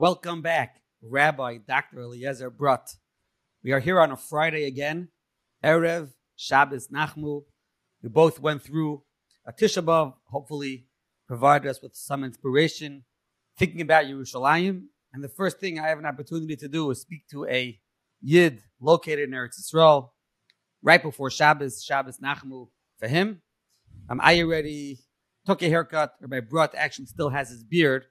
Welcome back, Rabbi Dr. Eliezer Brodt. We are here on a Friday again, Erev Shabbos Nachmu. We both went through a Tisha B'Av, hopefully provided us with some inspiration, thinking about Yerushalayim. And the first thing I have an opportunity to do is speak to a Yid located in Eretz Yisrael right before Shabbos, Shabbos Nachmu for him. Um, I already took a haircut. Rabbi Brodt actually still has his beard.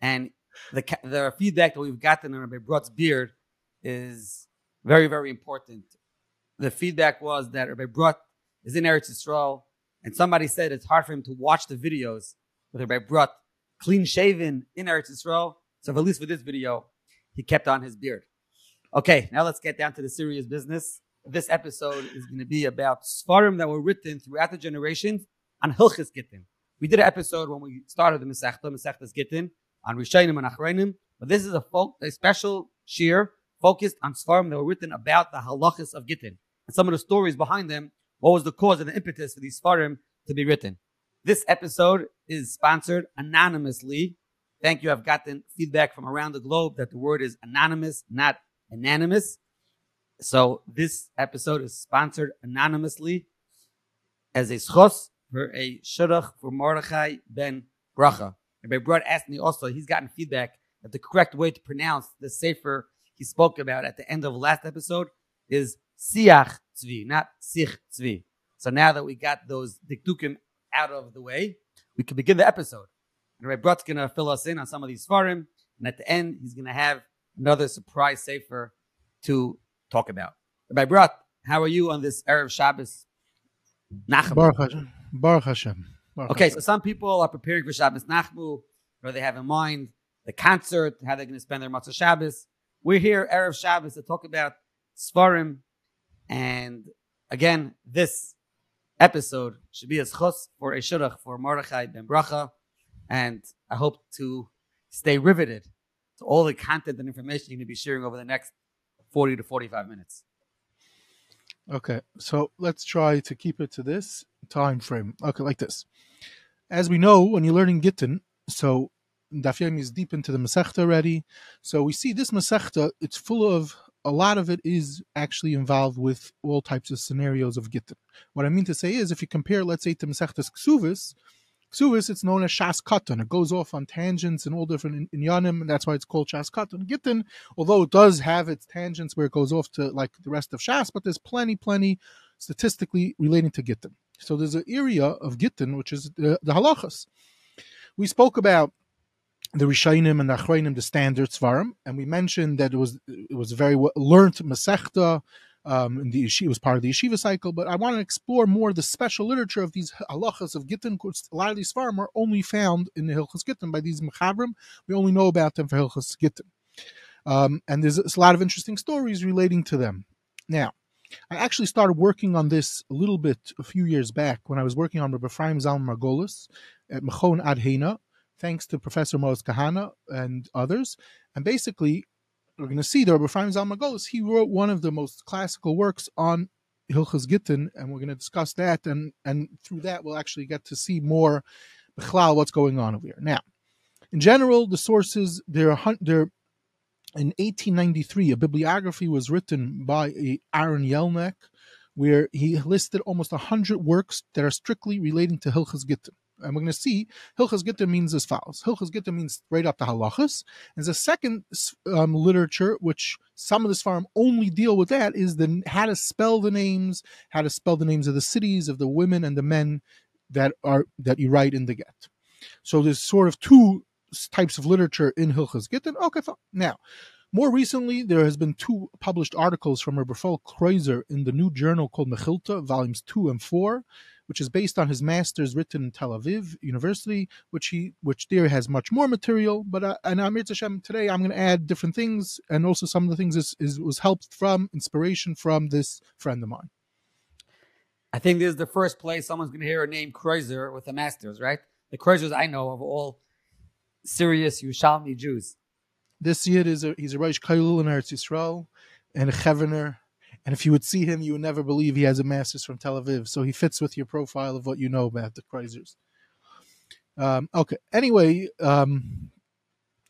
And the, the feedback that we've gotten on Rabbi Brodt's beard is very, very important. The feedback was that Rabbi Brodt is in Eretz Yisrael, and somebody said it's hard for him to watch the videos with Rabbi Brodt clean shaven in Eretz Yisrael. So, at least for this video, he kept on his beard. Okay, now let's get down to the serious business. This episode is going to be about Sfarim that were written throughout the generations on Hilchis Gittin. We did an episode when we started the Masechta, Masechtas Gittin, on Rishayim and Achrayim, but this is a, folk, a special shir focused on Sfarim that were written about the halachas of Gittin and some of the stories behind them. What was the cause and the impetus for these Sfarim to be written? This episode is sponsored anonymously. Thank you. I've gotten feedback from around the globe that the word is anonymous, not anonymous. So this episode is sponsored anonymously as a schos for a shurach for Mordechai ben Bracha. Rabbi Brodt asked me also, he's gotten feedback that the correct way to pronounce the sefer he spoke about at the end of last episode is Siach Tzvi, not Sich Tzvi. So now that we got those dikdukim out of the way, we can begin the episode. And Rabbi Brodt's going to fill us in on some of these farim, and at the end, he's going to have another surprise sefer to talk about. Rabbi Brodt, how are you on this Erev Shabbos? Nachem. Baruch Hashem. Baruch Hashem. Okay, so some people are preparing for Shabbos Nachmu, or they have in mind the concert, how they're going to spend their Matzah Shabbos. We're here, Erev Shabbos, to talk about Sfarim. And again, this episode should be a schos for a shurach for Mordechai ben Bracha. And I hope to stay riveted to all the content and information you're going to be sharing over the next 40 to 45 minutes. Okay, so let's try to keep it to this time frame. Okay, like this. As we know, when you're learning Gittin, so Daf is deep into the Masechta already. So we see this Masechta, it's full of, a lot of it is actually involved with all types of scenarios of Gittin. What I mean to say is, if you compare, let's say, to Masechta's Ksuvis, Ksuvis, it's known as Shas Katan. It goes off on tangents and all different inyanim, and that's why it's called Shas Katan. Gittin, although it does have its tangents where it goes off to like the rest of Shas, but there's plenty, plenty statistically relating to Gittin. So there's an area of Gittin, which is the, the halachas. We spoke about the Rishayim and the Achrayim, the standard Sfarim, and we mentioned that it was it was a very well learned Masechta, um, the yeshiva, was part of the yeshiva cycle. But I want to explore more the special literature of these halachas of Gittin. A lot of these Sfarim are only found in the Hilchas Gittin by these Mechavrim. We only know about them for Hilchas Gittin. Um, and there's a lot of interesting stories relating to them. Now, I actually started working on this a little bit a few years back when I was working on Rabbi Ephraim Zalman Margolis at Mechon Adhena, thanks to Professor Moses Kahana and others. And basically, we're going to see that Rabbi Ephraim Zalman Margolis, he wrote one of the most classical works on Hilchas Gittin, and we're going to discuss that. And, and through that, we'll actually get to see more what's going on over here. Now, in general, the sources, they're, they're in 1893, a bibliography was written by Aaron Jellinek, where he listed almost 100 works that are strictly relating to Hilchas Gittin. And we're going to see Hilchas Gittin means as follows. Hilchas Gittin means straight up the halachas. And the second um, literature, which some of the farm only deal with that, is the how to spell the names, how to spell the names of the cities, of the women and the men that are that you write in the get. So there's sort of two types of literature in Hilchas Gittin. Okay, fine. Now, more recently, there has been two published articles from Rabbi Kreuzer in the new journal called Mechilta, volumes two and four, which is based on his master's written in Tel Aviv University, which he which there has much more material. But uh, and Amir Hashem today, I'm going to add different things, and also some of the things is, is was helped from inspiration from this friend of mine. I think this is the first place someone's going to hear a name Kreuzer with a master's, right? The Kreuzers I know of all serious Yerushalmi Jews. This year is a he's a Rosh Kailul in Eretz Yisrael and a Chevener. And if you would see him, you would never believe he has a master's from Tel Aviv. So he fits with your profile of what you know about the Kreuzers. Um, okay. Anyway, um,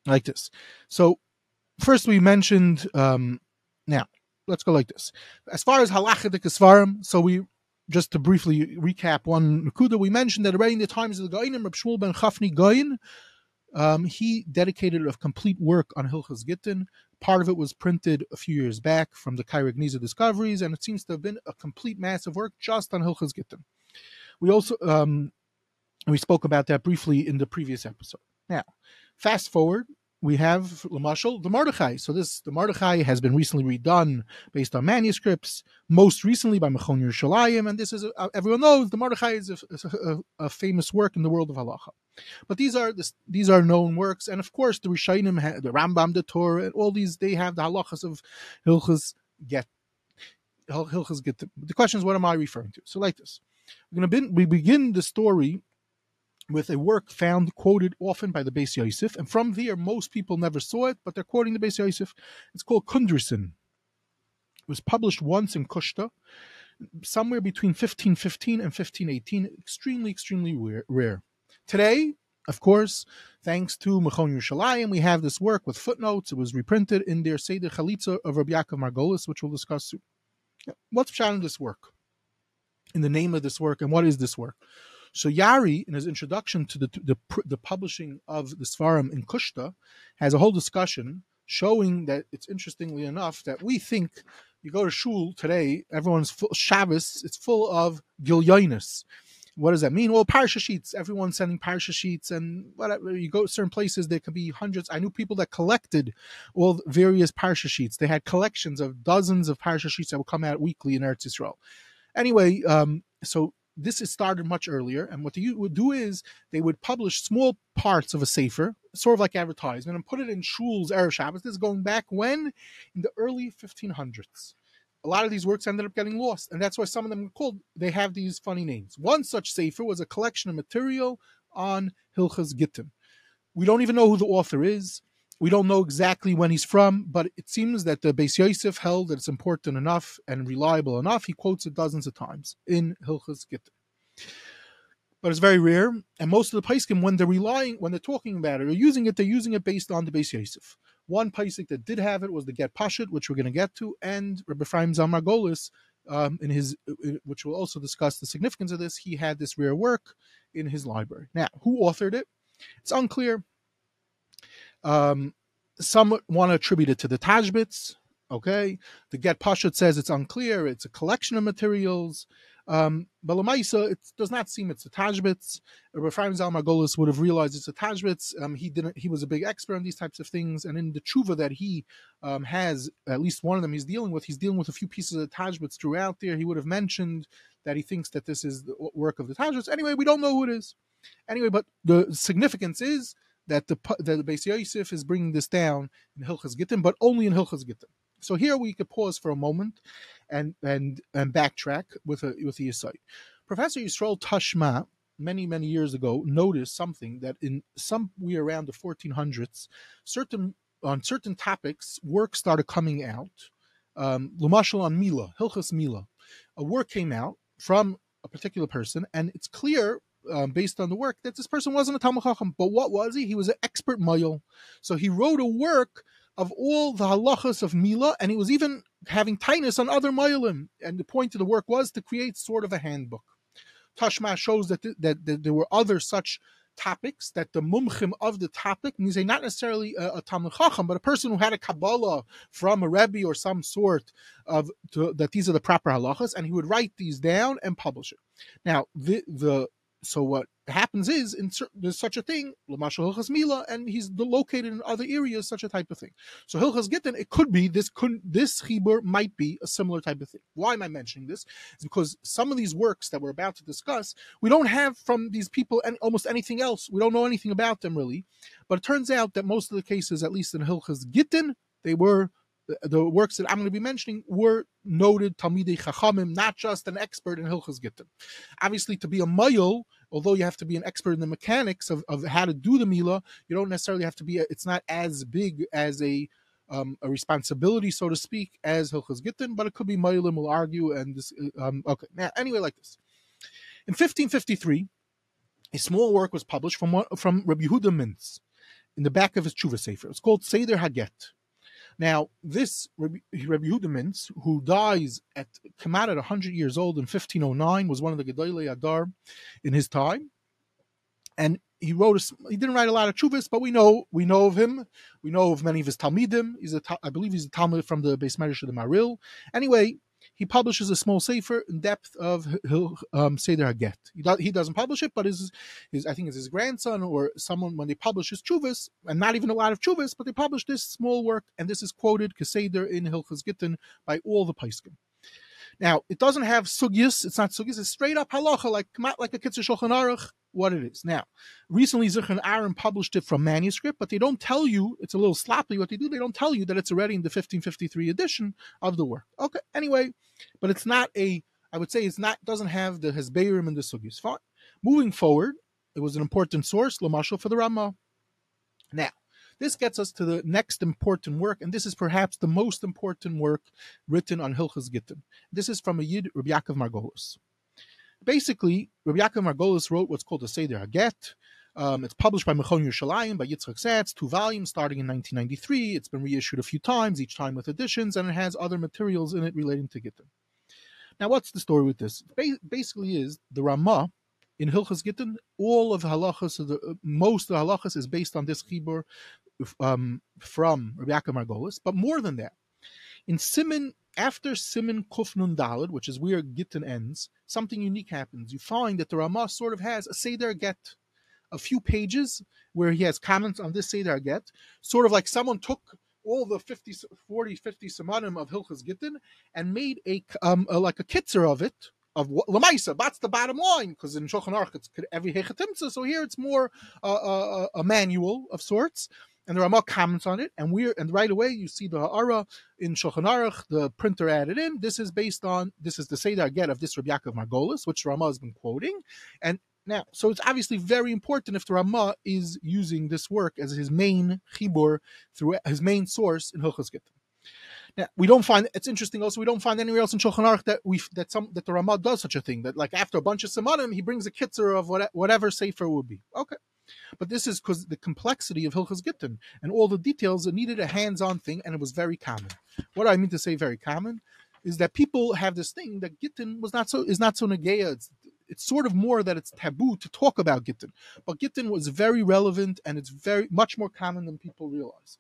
like this. So first we mentioned um, now let's go like this. As far as halachic sfarim, so we just to briefly recap one nakuda, we mentioned that already in the times of the Goinim, Reb Shmuel ben Chafni Goin, um, he dedicated a complete work on Hilchas Gittin. Part of it was printed a few years back from the Cairo Geniza discoveries, and it seems to have been a complete massive work just on Hilchas Gittin. We also um, we spoke about that briefly in the previous episode. Now, fast forward we have Lamashal, the Mordechai. So this the Mordechai has been recently redone based on manuscripts, most recently by Mechon Yerushalayim, and this is everyone knows the Mordechai is, a, a, a, famous work in the world of halacha. But these are this, these are known works, and of course the Rishayim, the Rambam, the Torah, and all these they have the halachas of Hilchas Get. Hilchas Get. The question is, what am I referring to? So like this, we're going to be, we begin the story with a work found quoted often by the Beis Yosef, and from there most people never saw it, but they're quoting the Beis Yosef. It's called Kundreisen. It was published once in Kushta, somewhere between 1515 and 1518, extremely, extremely rare. Today, of course, thanks to Mechon Yerushalayim, we have this work with footnotes. It was reprinted in their Seder Chalitza of Rabbi Yaakov Margolis, which we'll discuss soon. What's in this work? In the name of this work, and what is this work? So Yari, in his introduction to the, the, the publishing of the Sfarim in Kushta, has a whole discussion showing that it's interestingly enough that we think you go to shul today, everyone's full Shabbos, it's full of gilyonis. What does that mean? Well, parsha sheets. Everyone's sending parsha sheets, and whatever. You go to certain places, there could be hundreds. I knew people that collected all various parsha sheets. They had collections of dozens of parsha sheets that would come out weekly in Eretz Yisrael. Anyway, um, so this is started much earlier, and what they would do is they would publish small parts of a sefer, sort of like advertisement, and put it in shuls Erev Shabbos. This is going back when in the early 1500s. A lot of these works ended up getting lost, and that's why some of them are called. They have these funny names. One such sefer was a collection of material on Hilchas Gittin. We don't even know who the author is. We don't know exactly when he's from, but it seems that the Beis Yosef held that it's important enough and reliable enough. He quotes it dozens of times in Hilchas Gittin. But it's very rare, and most of the Paiskim, when they're relying, when they're talking about it or using it, they're using it based on the Beis Yosef. One Paisik that did have it was the Get Pashut, which we're going to get to, and Rabbi Ephraim Zalman Margolis, um, in his, uh, uh, which we'll also discuss the significance of this, he had this rare work in his library. Now, who authored it? It's unclear. Um, some want to attribute it to the Tashbitz. Okay, the Get Pashut says it's unclear. It's a collection of materials. Um, but Lamaisa, it does not seem it's a Tashbitz. Ephraim Zalman Margolis would have realized it's a Tashbitz. Um, he didn't. He was a big expert on these types of things, and in the tshuva that he um, has, at least one of them he's dealing with. He's dealing with a few pieces of Tashbitz throughout there. He would have mentioned that he thinks that this is the work of the Tashbitz. Anyway, we don't know who it is. Anyway, but the significance is that the that the Beis Yosef is bringing this down in Hilchas Gittin, but only in Hilchas Gittin. So here we could pause for a moment and and and backtrack with a with the aside. Professor Yisrael Tashma many many years ago noticed something that in some we around the 1400s certain on certain topics work started coming out um lumashal on mila hilchas mila a work came out from a particular person and it's clear um, based on the work that this person wasn't a Talmud Chacham, but what was he? He was an expert mayil. So he wrote a work of all the halachas of Mila, and he was even having tightness on other mayilim. And the point of the work was to create sort of a handbook. Tashma shows that, th- that, that, there were other such topics that the mumchim of the topic means they not necessarily a, a Talmud Chacham, but a person who had a Kabbalah from a Rebbe or some sort of to, that these are the proper halachas, and he would write these down and publish it. Now, the the so what happens is in there's such a thing, Hilchas Mila, and he's located in other areas, such a type of thing. So Hilchas Gittin, it could be this could this chibur might be a similar type of thing. Why am I mentioning this? It's because some of these works that we're about to discuss, we don't have from these people and almost anything else. We don't know anything about them really. But it turns out that most of the cases, at least in Hilchas Gittin, they were the works that I'm going to be mentioning were noted Talmidei Chachamim, not just an expert in Hilchas Gittin. Obviously, to be a Mayil, although you have to be an expert in the mechanics of, of how to do the Mila, you don't necessarily have to be, a, it's not as big as a um, a responsibility, so to speak, as Hilchas Gittin, but it could be Mayilim will argue. And this, um, okay, now, anyway, like this. In 1553, a small work was published from from Rabbi Yehuda Mintz in the back of his tshuva sefer. It's called Seder Haget. Now, this Rabbi, Rabbi who dies at out at 100 years old in 1509, was one of the Gedolei Adar in his time, and he wrote a, he didn't write a lot of chuvas, but we know we know of him. We know of many of his talmidim. He's a I believe he's a talmid from the base Medrash of the Maharil. Anyway, he publishes a small sefer in depth of um, Seder Haget. He, do, he doesn't publish it, but his, his I think it's his grandson or someone when they publish his chuvas, and not even a lot of chuvas, but they publish this small work, and this is quoted Keseder in Hilchas Gittin by all the Paiskim. Now, it doesn't have sugyas. It's not sugyas. It's straight up halacha, like like a kitzur shulchan aruch, what it is. Now, recently Zichron Aaron published it from manuscript, but they don't tell you. It's a little sloppy what they do. They don't tell you that it's already in the 1553 edition of the work. Okay, anyway, but it's not a. I would say it's not doesn't have the hesberim and the sugyas. Fine. Moving forward, it was an important source, Lamashal for the Ramah. Now, this gets us to the next important work, and this is perhaps the most important work written on Hilchas Gittin. This is from a Yid, Rabbi Yaakov Margolis. Basically, Rabbi Yaakov Margolis wrote what's called the Seder Haget. Um, it's published by Mechon Yerushalayim by Yitzchak Satz, two volumes starting in 1993. It's been reissued a few times, each time with additions, and it has other materials in it relating to Gittin. Now, what's the story with this? basically, is the Ramah in Hilchas Gittin, all of the halachas, most of the halachas is based on this chibur um, from Rabbi Yaakov Margolis, but more than that, in Simon, after Simon Kufnun Dalad, which is where Gittin ends, something unique happens. You find that the Ramah sort of has a Seder Get, a few pages where he has comments on this Seder Get, sort of like someone took all the 50, 40, 50 samanim of Hilchas Gittin and made a, um, a like a kitzer of it, of Lamaisa. That's the bottom line, because in Shulchan Aruch it's every Hechatimtza, so here it's more uh, a, a, manual of sorts and the Ramah comments on it, and we're and right away you see the Ha'ara in Shulchan Aruch, the printer added in. This is based on this is the Seder get of this Rabbi Yaakov Margolis, which Ramah has been quoting, and now so it's obviously very important if the Ramah is using this work as his main chibur through his main source in Hilchos. Now we don't find it's interesting. Also, we don't find anywhere else in Shulchan Aruch that we that some that the Ramah does such a thing. That like after a bunch of samanim, he brings a kitzer of what, whatever sefer would be. Okay, but this is because the complexity of Hilchas Gittin and all the details, it needed a hands-on thing, and it was very common. What I mean to say very common is that people have this thing that Gittin was not so is not so negaya. It's, it's sort of more that it's taboo to talk about Gittin, but Gittin was very relevant and it's very much more common than people realize.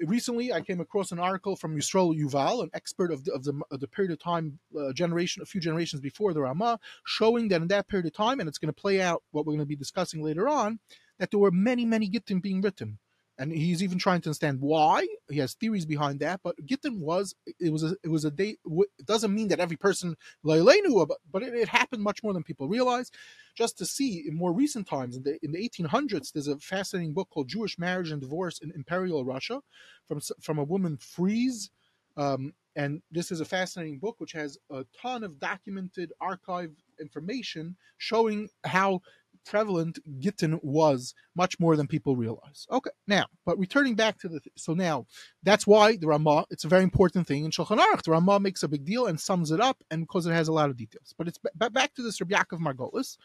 Recently, I came across an article from Yisrael Yuval, an expert of the, of the, of the period of time, uh, generation, a few generations before the Ramah, showing that in that period of time, and it's going to play out what we're going to be discussing later on, that there were many, many Gittin being written and he's even trying to understand why. He has theories behind that, but Gittin was it was a it was a day. It doesn't mean that every person knew about, but it, it, happened much more than people realize. Just to see in more recent times, in the in the 1800s, there's a fascinating book called Jewish Marriage and Divorce in Imperial Russia, from from a woman Freeze. Um, and this is a fascinating book which has a ton of documented archive information showing how prevalent Gittin was much more than people realize. Okay, now, but returning back to the, th- so now, that's why the Ramah, it's a very important thing in Shulchan Aruch. The Ramah makes a big deal and sums it up, and because it has a lot of details. But it's b- back to this Rabbi Yaakov Margolis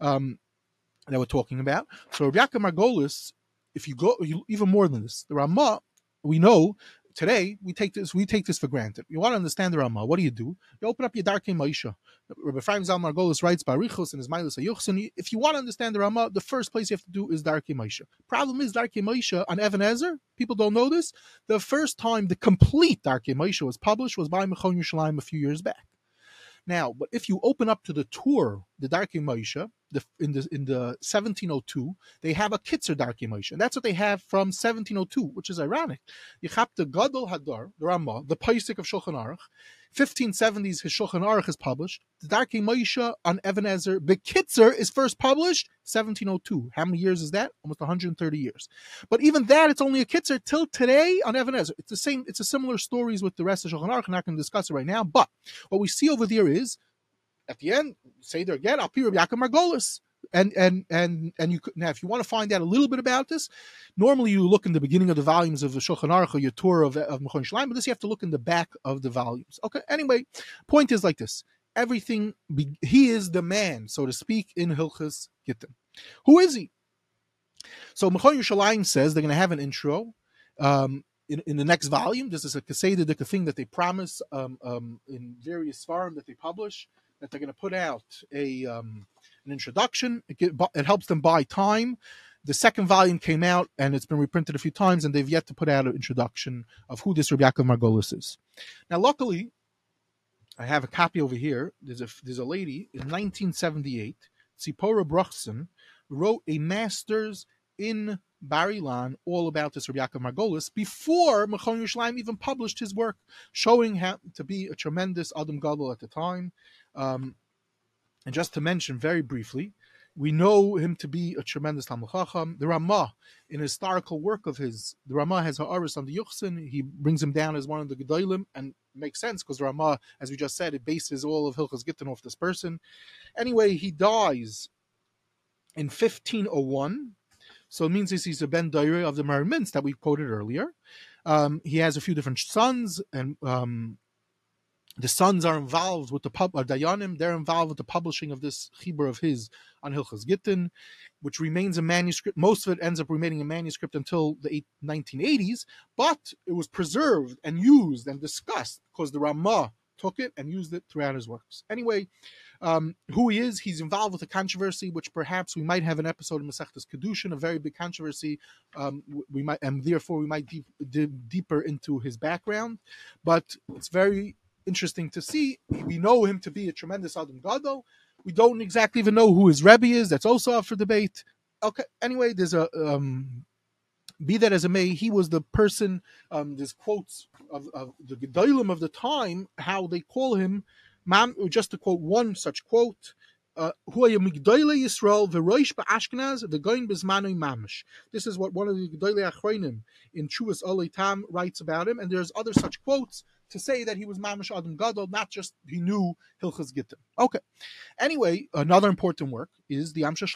um, that we're talking about. So Rabbi Yaakov Margolis, if you go you, even more than this, the Ramah, we know today we take this we take this for granted. You want to understand the Ramah. What do you do? You open up your Darkei Maisha. Rabbi Ephraim Zal Margolis writes Barichos in his Milas Ayuchsin. If you want to understand the Ramah, the first place you have to do is Darkei Maisha. Problem is Darkei Maisha on Even HaEzer. People don't know this. The first time the complete Darkei Maisha was published was by Mechon Yerushalayim a few years back. Now, but if you open up to the Tur, the Darkei Moshe, the, in the in the 1702, they have a Kitzer Darkei Moshe, and that's what they have from 1702, which is ironic. You have the Gadol Hadar, the Ramah, the Paisik of Shulchan Aruch, 1570s, his Shulchan Aruch is published. The Darkei Moshe on Even HaEzer, Bekitzer is first published 1702. How many years is that? Almost 130 years. But even that, it's only a Kitzer till today on Even HaEzer. It's the same. It's a similar stories with the rest of Shulchan Aruch. I'm not going to discuss it right now. But what we see over there is, at the end, say there again, Al Pi Yaakov Margolis. And and and and you could now if you want to find out a little bit about this normally you look in the beginning of the volumes of the Shulchan Aruch or your tour of, of Mechon Shalim, but this you have to look in the back of the volumes. Okay anyway point is like this. Everything be, he is the man so to speak in Hilchas Gittin who is he? So Mechon Yerushalayim says they're going to have an intro um, in, in the next volume. This is a Kaseda thing that they promise um, um, in various form that they publish that they're going to put out a um, an introduction. It, get, it helps them buy time. The second volume came out and it's been reprinted a few times, and they've yet to put out an introduction of who this Rabbi Yaakov Margolis is. Now, luckily, I have a copy over here. There's a there's a lady in 1978, Tzipora Bruchson, wrote a master's in Bar Ilan all about this Rabbi Yaakov Margolis before Mechon Yerushalayim even published his work, showing him to be a tremendous Adam Gadol at the time. Um, and just to mention very briefly, we know him to be a tremendous Talmud Chacham. The Ramah, in historical work of his, the Ramah has Ha'aris on the Yuchsin. He brings him down as one of the Gedolim, and makes sense because the Ramah, as we just said, it bases all of Hilchas Gittin off this person. Anyway, he dies in 1501. So it means he's a Ben Daire of the Marimins that we quoted earlier. Um, he has a few different sons, and um, the sons are involved with the pub uh, Dayanim. They're involved with the publishing of this chibur of his on Hilchas Gittin, which remains a manuscript. Most of it ends up remaining a manuscript until the 1980s, but it was preserved and used and discussed because the Ramah took it and used it throughout his works. Anyway, um, who he is, he's involved with a controversy, which perhaps we might have an episode of Masechtas Kedushin, a very big controversy. Um, we might, and therefore we might deep, deeper into his background. But it's very interesting to see. We know him to be a tremendous Adam Gadol. We don't exactly even know who his Rebbe is. That's also up for debate. Okay. Anyway, there's a um, be that as it may, he was the person. Um, there's quotes of, of the Gedolim of the time, how they call him. Mam, just to quote one such quote, "Who are you, uh, Yisrael v'roish ba'ashkenaz v'goin bezmanoi mamish. This is what one of the Gedolei Achronim in Chuvas Olei Tam writes about him, and there's other such quotes to say that he was mamish adam gadol, not just he knew hilchas gittim. Okay. Anyway, another important work is the Amsha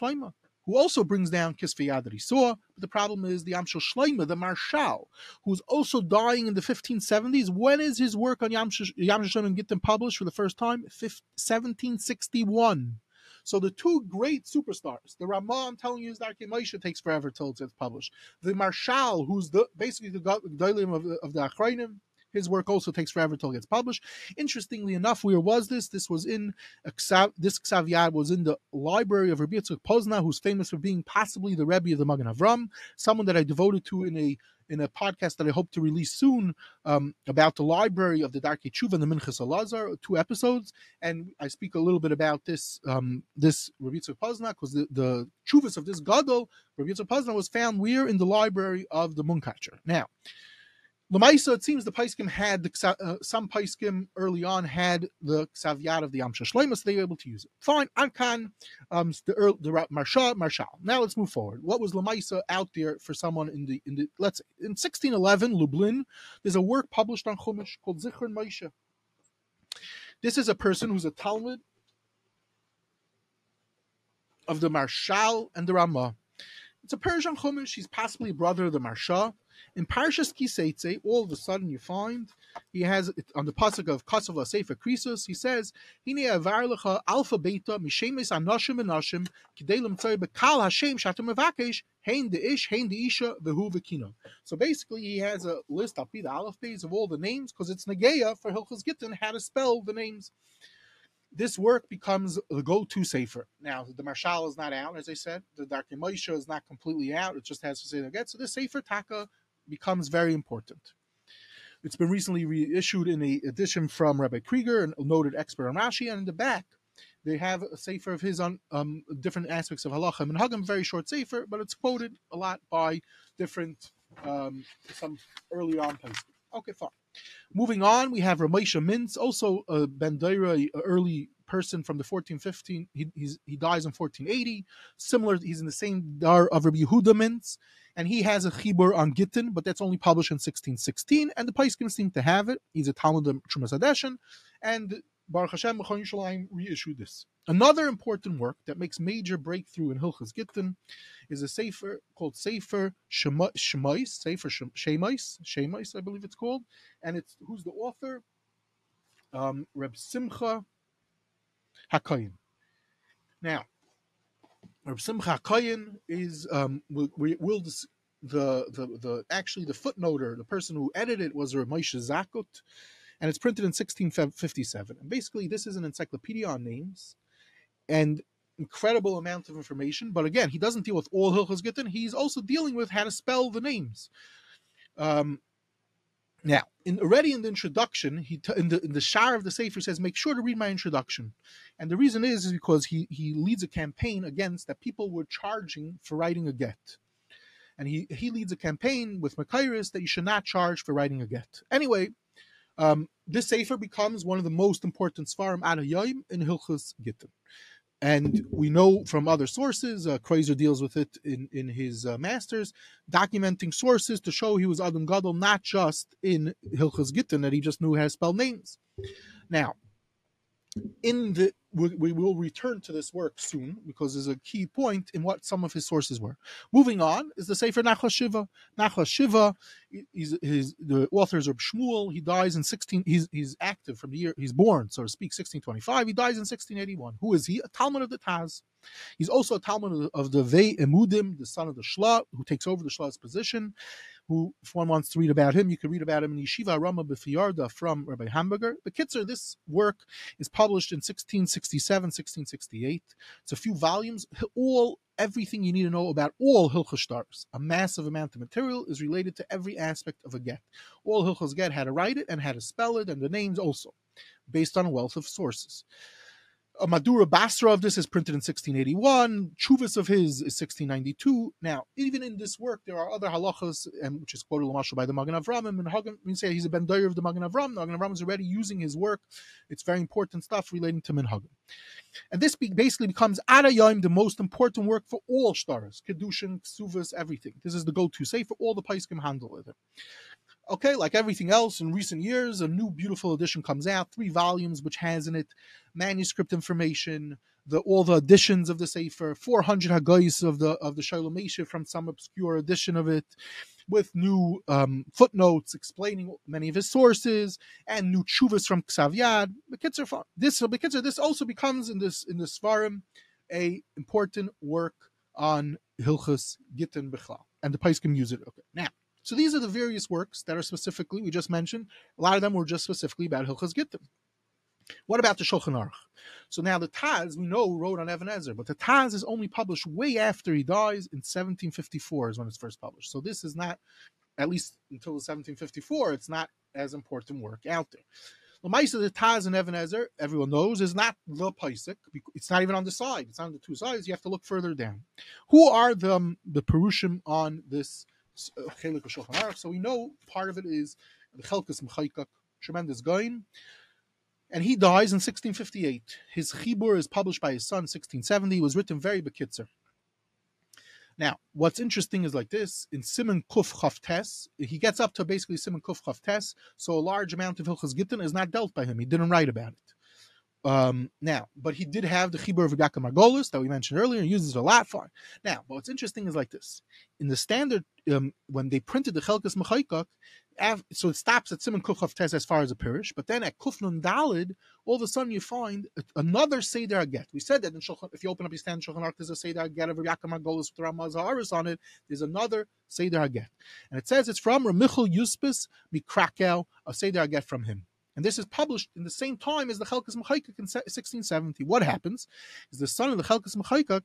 who also brings down Kisvei Yad that he saw. But the problem is the Amshel Shleima, the Maharshal, who's also dying in the 1570s. When is his work on Yam Shleima and Gittim published for the first time? 1761. So the two great superstars, the Ramah, I'm telling you, is Darkei Moshe takes forever till it's published. The Maharshal, who's the basically the Gedolim of, of the Achrayim, his work also takes forever till it gets published. Interestingly enough, where was this? This was in this Ksav was in the library of Rabbi Yitzchak Pozna, who's famous for being possibly the Rebbe of the Magen Avram, someone that I devoted to in a in a podcast that I hope to release soon um, about the library of the Darkei Tshuva and the Minchas Elazar, two episodes, and I speak a little bit about this um, this Rabbi Yitzchak Pozna because the, the Chuvas of this Gadol, Rabbi Yitzchak Pozna was found where in the library of the Munkacher. Now, Lamaisa, it seems the Paiskim had the, uh, some Paiskim early on had the Ksavyat of the Amsha Shleima, so they were able to use it. Fine, Ankan, um, the the Marsha, Maharshal. Now let's move forward. What was Lamaisa out there for someone in the in the let's say in 1611 Lublin? There's a work published on Chumash called Zichron Moshe. This is a person who's a Talmud of the Maharshal and the Ramah. It's a Persian Chumash. He's possibly a brother of the Marsha. In Parshas Kiseitze, all of a sudden you find he has on the pasuk of Kasava Sefer Krisos, he says, "Hine avar alpha beta mishemes anoshim anoshim kidelim tzay bekal Hashem shatem mevakesh hein de ish hein de isha vehu vekino." So basically, he has a list of the aleph days of all the names because it's negeya for Hilchos Gittin how to spell the names this work becomes the go-to safer. Now, the Maharshal is not out, as I said. The Darkei Moshe is not completely out. It just has to say again. So the safer taka becomes very important. It's been recently reissued in a edition from Rabbi Krieger, a noted expert on Rashi, and in the back they have a sefer of his on um, different aspects of halacha and hagam, very short sefer, but it's quoted a lot by different um, some early on places. Okay, fine. Moving on, we have Ramesha Mintz, also a Bandera, early person from the 1415. He, he dies in 1480. Similar, he's in the same dar of Rabbi Yehuda Mintz and he has a chibur on Gittin, but that's only published in 1616, and the Paiskim seem to have it. He's a Talmud of Trumas and Baruch Hashem Mechon reissued this. Another important work that makes major breakthrough in Hilchas Gittin is a sefer called Sefer Shemais, Sefer Shemais, Shemais, I believe it's called, and it's who's the author? Um, Reb Simcha Hakayim. Now, Reb Simcha Koyen is um, we will the, the the actually the footnoter, the person who edited it was Reb Moshe Zakut, and it's printed in 1657. And basically, this is an encyclopedia on names, and incredible amount of information. But again, he doesn't deal with all Hilchos Gittin. He's also dealing with how to spell the names. Um, now, in already in the introduction, he t- in the in the shar of the sefer says, "Make sure to read my introduction," and the reason is is because he he leads a campaign against that people were charging for writing a get, and he he leads a campaign with Makairis that you should not charge for writing a get. Anyway, um, this sefer becomes one of the most important sfarim ad in Hilchos Gittin. And we know from other sources, uh, Kreuzer deals with it in, in his uh, masters, documenting sources to show he was Adam Gadol, not just in Hilchas Gittin, that he just knew how to spell names. Now, in the we, we, will return to this work soon because there's a key point in what some of his sources were. Moving on is the Sefer Nachla Shiva. Nachla Shiva, he's, his, the authors are Shmuel. He dies in 16. He's he's active from the year he's born, so to speak, 1625. He dies in 1681. Who is he? A Talmud of the Taz. He's also a Talmud of the Vei Emudim, the son of the Shla, who takes over the Shla's position who, if one wants to read about him, you can read about him in Yeshiva Rama B'Fiyarda from Rabbi Hamburger. The Kitzer, this work is published in 1667, 1668. It's a few volumes, all everything you need to know about all Hilchos Shtaros. A massive amount of material is related to every aspect of a get. All Hilchos get how to write it and how to spell it, and the names also, based on a wealth of sources a Madura Basra of this is printed in 1681. Chuvas of his is 1692. Now, even in this work, there are other halachas, and which is quoted Lamashal by the Magen Avram. And Hagen, we say he's a ben of the Magen Avram. The Magen Avram is already using his work. It's very important stuff relating to Minhagim. And this basically becomes Adayim, the most important work for all stars, Kedushin, Ksuvas, everything. This is the go-to say for all the Paiskim handle with it. Okay, like everything else in recent years, a new beautiful edition comes out, three volumes, which has in it manuscript information, the all the editions of the Sefer, 400 Hagais of the of the Shalom from some obscure edition of it, with new um, footnotes explaining many of his sources and new chuvas from Ksav Yad. This this also becomes in this in this Sfarim a important work on Hilchas Gittin Bechla, and the Paiskim use it. Okay, now so these are the various works that are specifically, we just mentioned, a lot of them were just specifically about Hilchas Gittim. What about the Shulchan Aruch? So now the Taz, we know, wrote on Even HaEzer, but the Taz is only published way after he dies in 1754 is when it's first published. So this is not, at least until 1754, it's not as important work out there. The of the Taz and Even HaEzer, everyone knows, is not the Paisik. It's not even on the side. It's on the two sides. You have to look further down. Who are the, um, the Perushim on this so we know part of it is the Chelkas Mchaikak, tremendous going. And he dies in 1658. His Chibur is published by his son 1670. It was written very bekitzer. Now, what's interesting is like this in Simon Kuf Chaftes, he gets up to basically Simon Kuf Chaftes, so a large amount of Hilchas Gittin is not dealt by him. He didn't write about it. Um, now, but he did have the Chibur of Margolis that we mentioned earlier and uses it a lot for. Now, but what's interesting is like this. In the standard, um, when they printed the Chelkas Mechaikak, so it stops at Simon Kufchav Tes as far as a parish, but then at Kufnun Dalid, all of a sudden you find another Seder Get. We said that in Shulchan, if you open up your stand Shulchan Aruch, there's a Seder Get of Agaka Margolis with Ramaz Haaris on it. There's another Seder Get. And it says it's from Ramichel Yuspis Mikrakow, a Seder Get from him. And this is published in the same time as the Chelkas Mechaikak in 1670. What happens is the son of the Chelkas Mechaikak,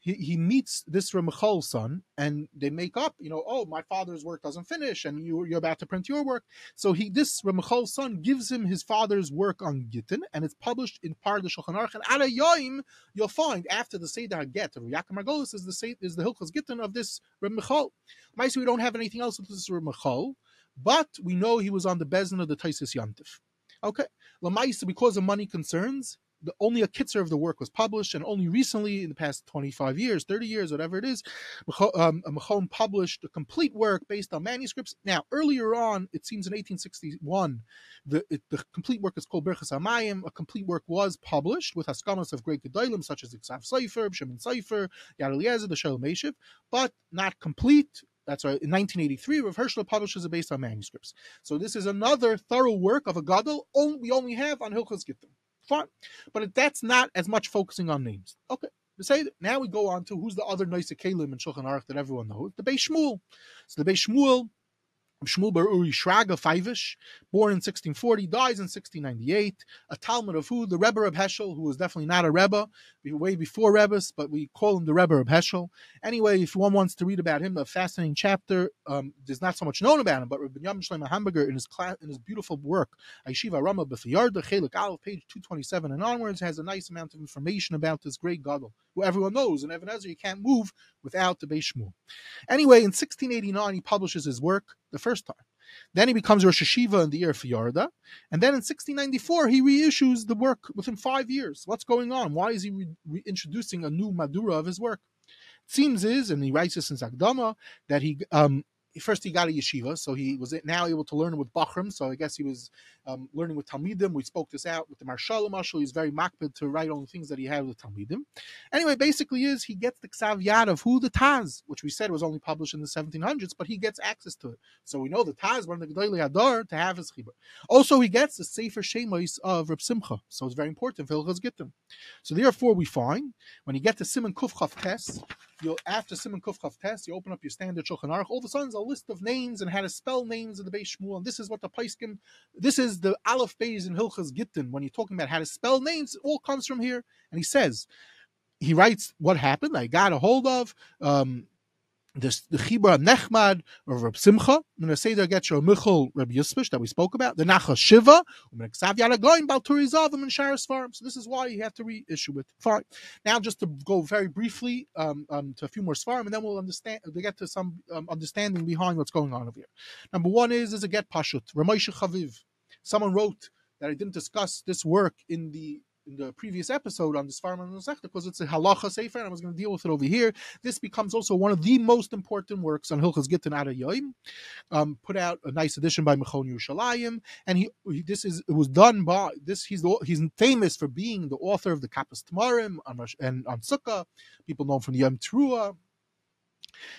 he, he meets this Ramachal's son, and they make up, you know, oh, my father's work doesn't finish, and you, you're about to print your work. So he, this Ramachal's son gives him his father's work on Gittin, and it's published in part of the Shulchan Aruch. And at a yoim, you'll find after the Seder Get of Yaakov Margolis is the is the Hilchas Gittin of this Ramachal. Mice, we don't have anything else with this Ramachal, but we know he was on the bezin of the Taisis Yantif. Okay, Lamaisa, because of money concerns, the, only a kitzer of the work was published, and only recently, in the past 25 years, 30 years, whatever it is, um, Machon published a complete work based on manuscripts. Now, earlier on, it seems in 1861, the, it, the complete work is called Berchas Amayim. A complete work was published with haskamas of great gedolim such as Iksav Sefer, Shemin Sefer, Yad Eliezer, the Shalom but not complete. That's right. In 1983, Rav Hirschler publishes it based on manuscripts. So this is another thorough work of a gadol we only have on Hilchos Gittim. Fine, but that's not as much focusing on names. Okay, say now we go on to who's the other nice Kalim in Shulchan Aruch that everyone knows, the Beis Shmuel. So the Beis Shmuel Shmuel Bar Uri Shraga Fivish, born in 1640, dies in 1698. A Talmud of who? The Rebbe of Heschel, who was definitely not a Rebbe, way before Rebbe's, but we call him the Rebbe of Heschel. Anyway, if one wants to read about him, a fascinating chapter. Um, there's not so much known about him, but Rabbi Yom Shlomo Hamburger in his class, in his beautiful work, Aishiva Rama B'Fiyarda Chelik Aleph, page 227 and onwards, has a nice amount of information about this great gadol, who everyone knows. And Even HaEzer, you can't move without the Beis Shmuel. Anyway, in 1689, he publishes his work the first time. Then he becomes Rosh Hashiva in the year of Fiyarda. And then in 1694, he reissues the work within five years. What's going on? Why is he re- reintroducing a new Madura of his work? It seems is, and he writes this in Zagdama, that he um, first he got a yeshiva, so he was now able to learn with Bachram. So I guess he was um, learning with Talmidim. We spoke this out with the Maharshal Maharshal. He's very makbid to write on the things that he had with Talmidim. Anyway, basically is he gets the Ksav Yad of who the Taz, which we said was only published in the 1700s, but he gets access to it. So we know the Taz, one of the Gedolei Hadar, to have his chibur. Also, he gets the Sefer Shemos of Reb Simcha. So it's very important. Vilchas get them. So therefore, we find when you get to Simon Kuf Chav Tes, after Simon Kuf Chav Tes, you open up your standard Shulchan Aruch. All of a sudden, list of names and how to spell names in the Beis Shmuel, and this is what the Paiskim. This is the Aleph Beis in Hilchas Gittin. When you're talking about how to spell names, all comes from here. And he says, he writes what happened. I got a hold of. Um, the the Chibra Nechmad of Reb Simcha, say the Getcho Michal Reb Yisbish that we spoke about, the Nacha Shiva, and. So this is why you have to reissue it. Fine. Now, just to go very briefly um, um, to a few more Sfarim, and then we'll understand. We get to some um, understanding behind what's going on over here. Number one is is a get pashut. Ramosha Chaviv. Someone wrote that I didn't discuss this work in the in the previous episode on the Sfarim and Masechta because it's a halacha sefer, and I was going to deal with it over here. This becomes also one of the most important works on Hilchas Gittin Ada. Um, put out a nice edition by Mechon Yerushalayim, and he, he, this is it was done by this. He's the, he's famous for being the author of the Kappas Tamarim and on Sukkah. People know him from the Yom Teruah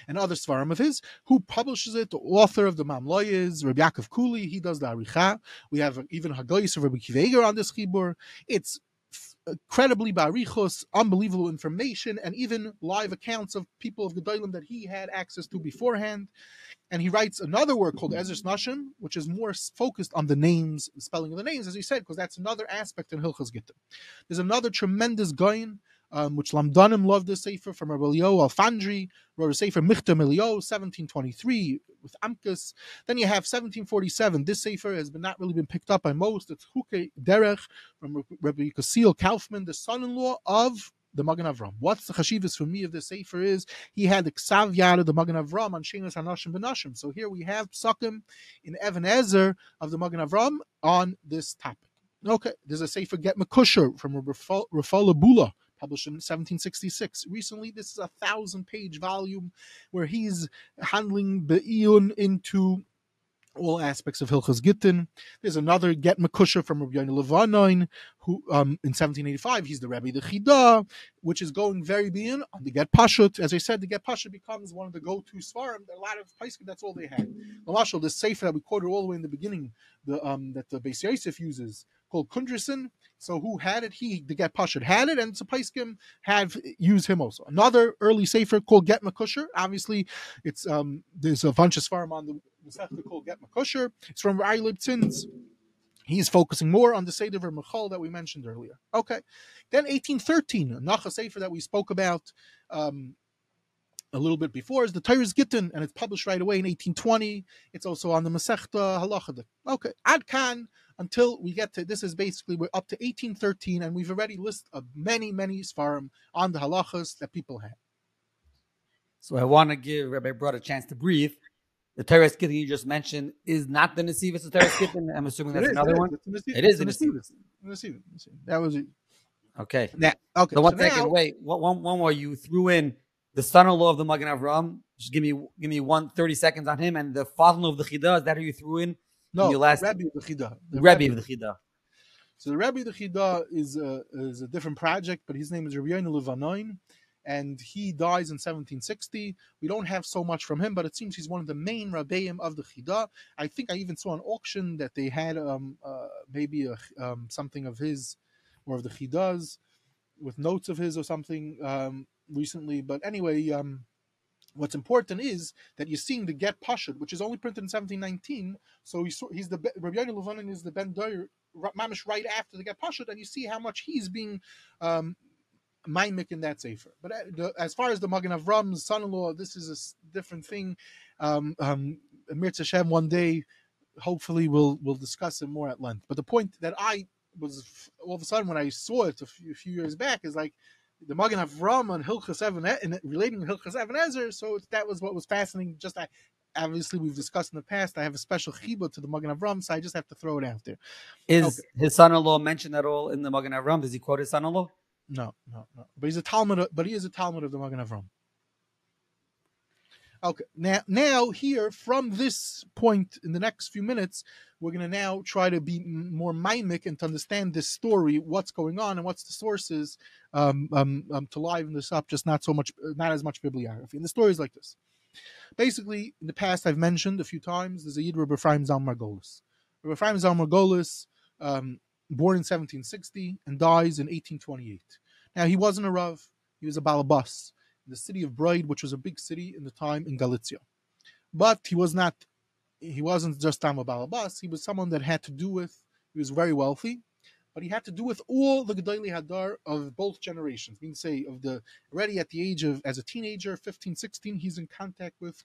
and other sfarim of his. Who publishes it? The author of the Mamloy is Rabbi Yaakov Kuli. He does the Aricha. We have even Hagoyis of Rabbi Akiva Eiger on this chibur. It's incredibly barichos, unbelievable information, and even live accounts of people of Gedolim that he had access to beforehand. And he writes another work called Ezra's Nashim, which is more focused on the names, the spelling of the names, as he said, because that's another aspect in Hilchas Gittim. There's another tremendous gain um, which Lamdanim loved the sefer from Rabbi Elio Alfandri, wrote a sefer Michtav Me'Eliyahu, 1723 with Amkus. Then you have 1747. This sefer has been not really been picked up by most. It's Huke Derech from Rabbi Kasil Kaufman, the son-in-law of the Magen Avram. What's the chashivas for me of the sefer is he had the Ksav Yad the Magen Avram on Shenas Hanashim Benashim. So here we have Psakim in Even HaEzer of the Magen Avram on this topic. Okay, there's a sefer Get Mekusher from Rafal Bula published in 1766. Recently, this is a thousand page volume where he's handling Be'iyun into all aspects of Hilchas Gittin. There's another Get Mekusher from Rabbi Yonah Levanoin, who um, in 1785 he's the Rebbe the Chida, which is going very beyond on the Get Pashut. As I said, the Get Pashut becomes one of the go-to sfarim. A lot of Paiskim, that's all they had. The Mashal, the Sefer that we quoted all the way in the beginning, the um, that the Beis Yosef uses, called Kundreisen. So who had it? He, the Get Pashut, had it, and Sapaiskim have used him also. Another early sefer called Get Mekusher. Obviously, it's um there's a bunch of sfarim on the Masechta called Get Mekusher. It's from Rai Tzins. He's focusing more on the Seder Mechal that we mentioned earlier. Okay. Then 1813, Nacha Sefer that we spoke about um, a little bit before is the Toras Gittin, and it's published right away in 1820. It's also on the Masechta Halacha. Okay. Ad Kan, until we get to this is basically we're up to 1813 and we've already listed many many sfarim on the halachas that people have so i want to give rabbi Brodt a chance to breathe the Toras Gittin you just mentioned is not the Nesivus of Toras Gittin. I'm assuming that's is, another it one. Is. It is the Nesivus. That was it. Okay. Now, okay. So one so second, now, wait. One, one more. You threw in the son-in-law of the Magen Avram. Just give me give me one 30 seconds on him. And the father-in-law of the Chida, is that who you threw in? No, your last Rebbe the Chida. The Rebbe of the Chida. So the Rebbe of the Chida is a, is a different project, but his name is Rabbi Yonah Levanoin, and he dies in 1760. We don't have so much from him, but it seems he's one of the main Rabbeim of the Chida. I think I even saw an auction that they had um, uh, maybe a, um, something of his or of the Chida's. with notes of his or something um, recently. But anyway, um, what's important is that you're seeing the Get Pashut, which is only printed in 1719. So he's, he's the Rabbi Levanon is the Ben Doyer mamish right after the Get Pashut, and you see how much he's being um, in that sefer. But uh, the, as far as the Magen Avram's son-in-law, this is a different thing. Um, um, one day, hopefully, we'll we'll discuss it more at length. But the point that I was all of a sudden when I saw it a few, a few years back is like the Magen Avram and Hilchas and relating to Hilchas Even HaEzer. So that was what was fascinating. Just I, obviously we've discussed in the past. I have a special chiba to the Magen Avram, so I just have to throw it out there. Is okay. his son-in-law mentioned at all in the Magen Avram? Does he quote his son-in-law? No, no, no. But he's a Talmud. But he is a Talmud of the Magen Avram. Okay, now, now here from this point in the next few minutes, we're to now try to be more mimic and to understand this story, what's going on and what's the sources um, um, um, to liven this up. Just not so much, not as much bibliography. And the story is like this. Basically, in the past, I've mentioned a few times there's a Yid Rabbi Ephraim Zal Margolis. Rabbi Ephraim Zal Margolis, um, born in 1760 and dies in 1828. Now, he wasn't a Rav, he was a Balabas the city of Brody, which was a big city in the time in Galicia. But he was not, he wasn't just Tama Balabas, he was someone that had to do with, he was very wealthy, but he had to do with all the Gedali Hadar of both generations. Meaning, say, of the, already at the age of, as a teenager, 15, 16, he's in contact with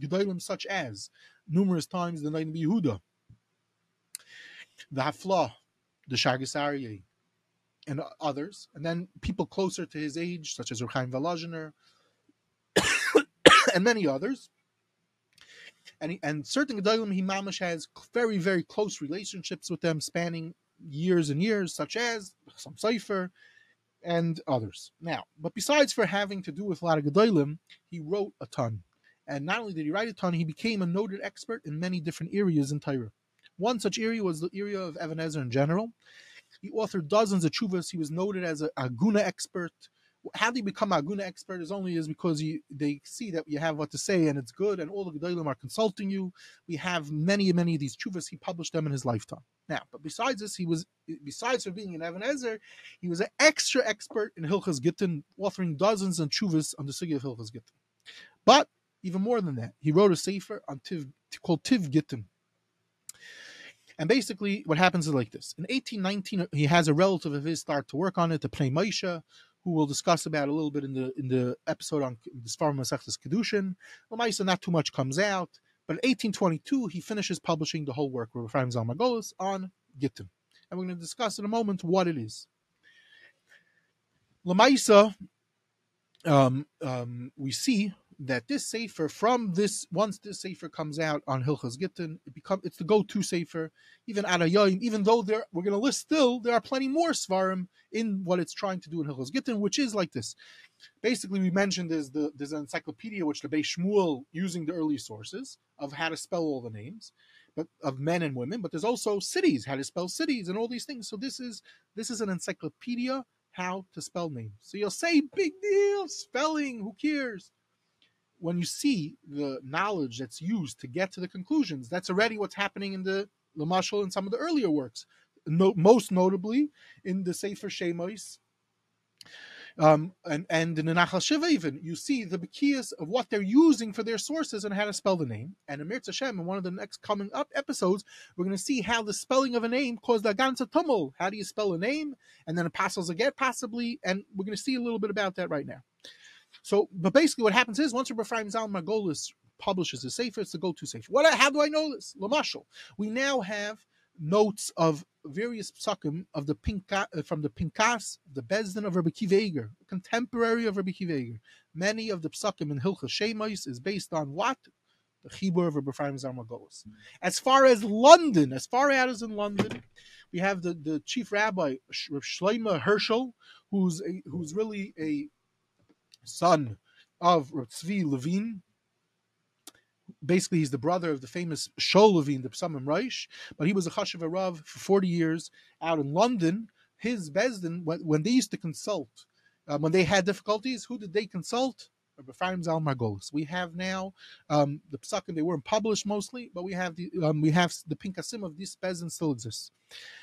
Gedalim such as, numerous times, the Nain Yehuda, the Hafla, the Shaagas Aryeh, and others, and then people closer to his age, such as Ruchaim Volozhiner, and many others. And, he, and certain Gedalim, he mamash has very, very close relationships with them, spanning years and years, such as Chasam Sofer and others. Now, but besides for having to do with a lot of Gedalim, he wrote a ton. And not only did he write a ton, he became a noted expert in many different areas in Torah. One such area was the area of Even HaEzer in general, he authored dozens of chuvas. He was noted as a, a guna expert. How do you become a guna expert is only is because they see that you have what to say and it's good, and all the gedolim are consulting you. We have many, many of these chuvas. He published them in his lifetime. Now, but besides this, he was besides for being an Even HaEzer, he was an extra expert in Hilchas Gittin, authoring dozens of chuvas on the sugi of Hilchas Gittin. But even more than that, he wrote a sefer on Tiv called Tiv Gittin and basically, what happens is like this: in 1819, he has a relative of his start to work on it, the Pnei Moshe, who we'll discuss about a little bit in the in the episode on the Sfarim Masechtas Kedushin. Lamaisa, not too much comes out, but in 1822, he finishes publishing the whole work, of Ephraim Zalmagolis, on Gittin, and we're going to discuss in a moment what it is. Lamaisa, um, um, we see that this sefer from this once this sefer comes out on Hilchas Gittin, it become it's the go-to sefer. Even Arayim, even though there we're going to list still there are plenty more sfarim in what it's trying to do in Hilchas Gittin, which is like this. Basically, we mentioned there's the there's an encyclopedia which the Beis Shmuel using the early sources of how to spell all the names, but of men and women. But there's also cities, how to spell cities, and all these things. So this is this is an encyclopedia how to spell names. So you'll say, big deal, spelling, who cares? When you see the knowledge that's used to get to the conclusions, that's already what's happening in the Lamashal and some of the earlier works. No, most notably in the Sefer Shaimos, um, and and in the Nachlas Shiva even you see the bekias of what they're using for their sources and how to spell the name. And in Mirz Hashem, in one of the next coming up episodes, we're going to see how the spelling of a name caused a ganza tumul. How do you spell a name? And then apostles again possibly, and we're going to see a little bit about that right now. So, but basically, what happens is once Rabbi Ephraim Zal Margolis publishes a sefer, it's the go-to sefer. What? How do I know this? Lamashal. We now have notes of various psakim of the Pinka, uh, from the Pinkas, the Bezdin of Rabbi Kiva contemporary of Rabbi Kiva Many of the psakim in Hilchas Shemos is based on what? The Chibur of Rabbi Ephraim As far as London, as far out as in London, we have the, the chief rabbi Rabbi Shlomo Herschel, who's a, who's really a son of Tzvi Levine. Basically, he's the brother of the famous Shol Levine, the Besamim Rosh, but he was a Chashav Rav for 40 years out in London. His Bezdin, when, when they used to consult, uh, when they had difficulties, who did they consult? Zal Margolis. We have now um, the psakim; they weren't published mostly, but we have the um, we have the pinkasim of this bezin still exists.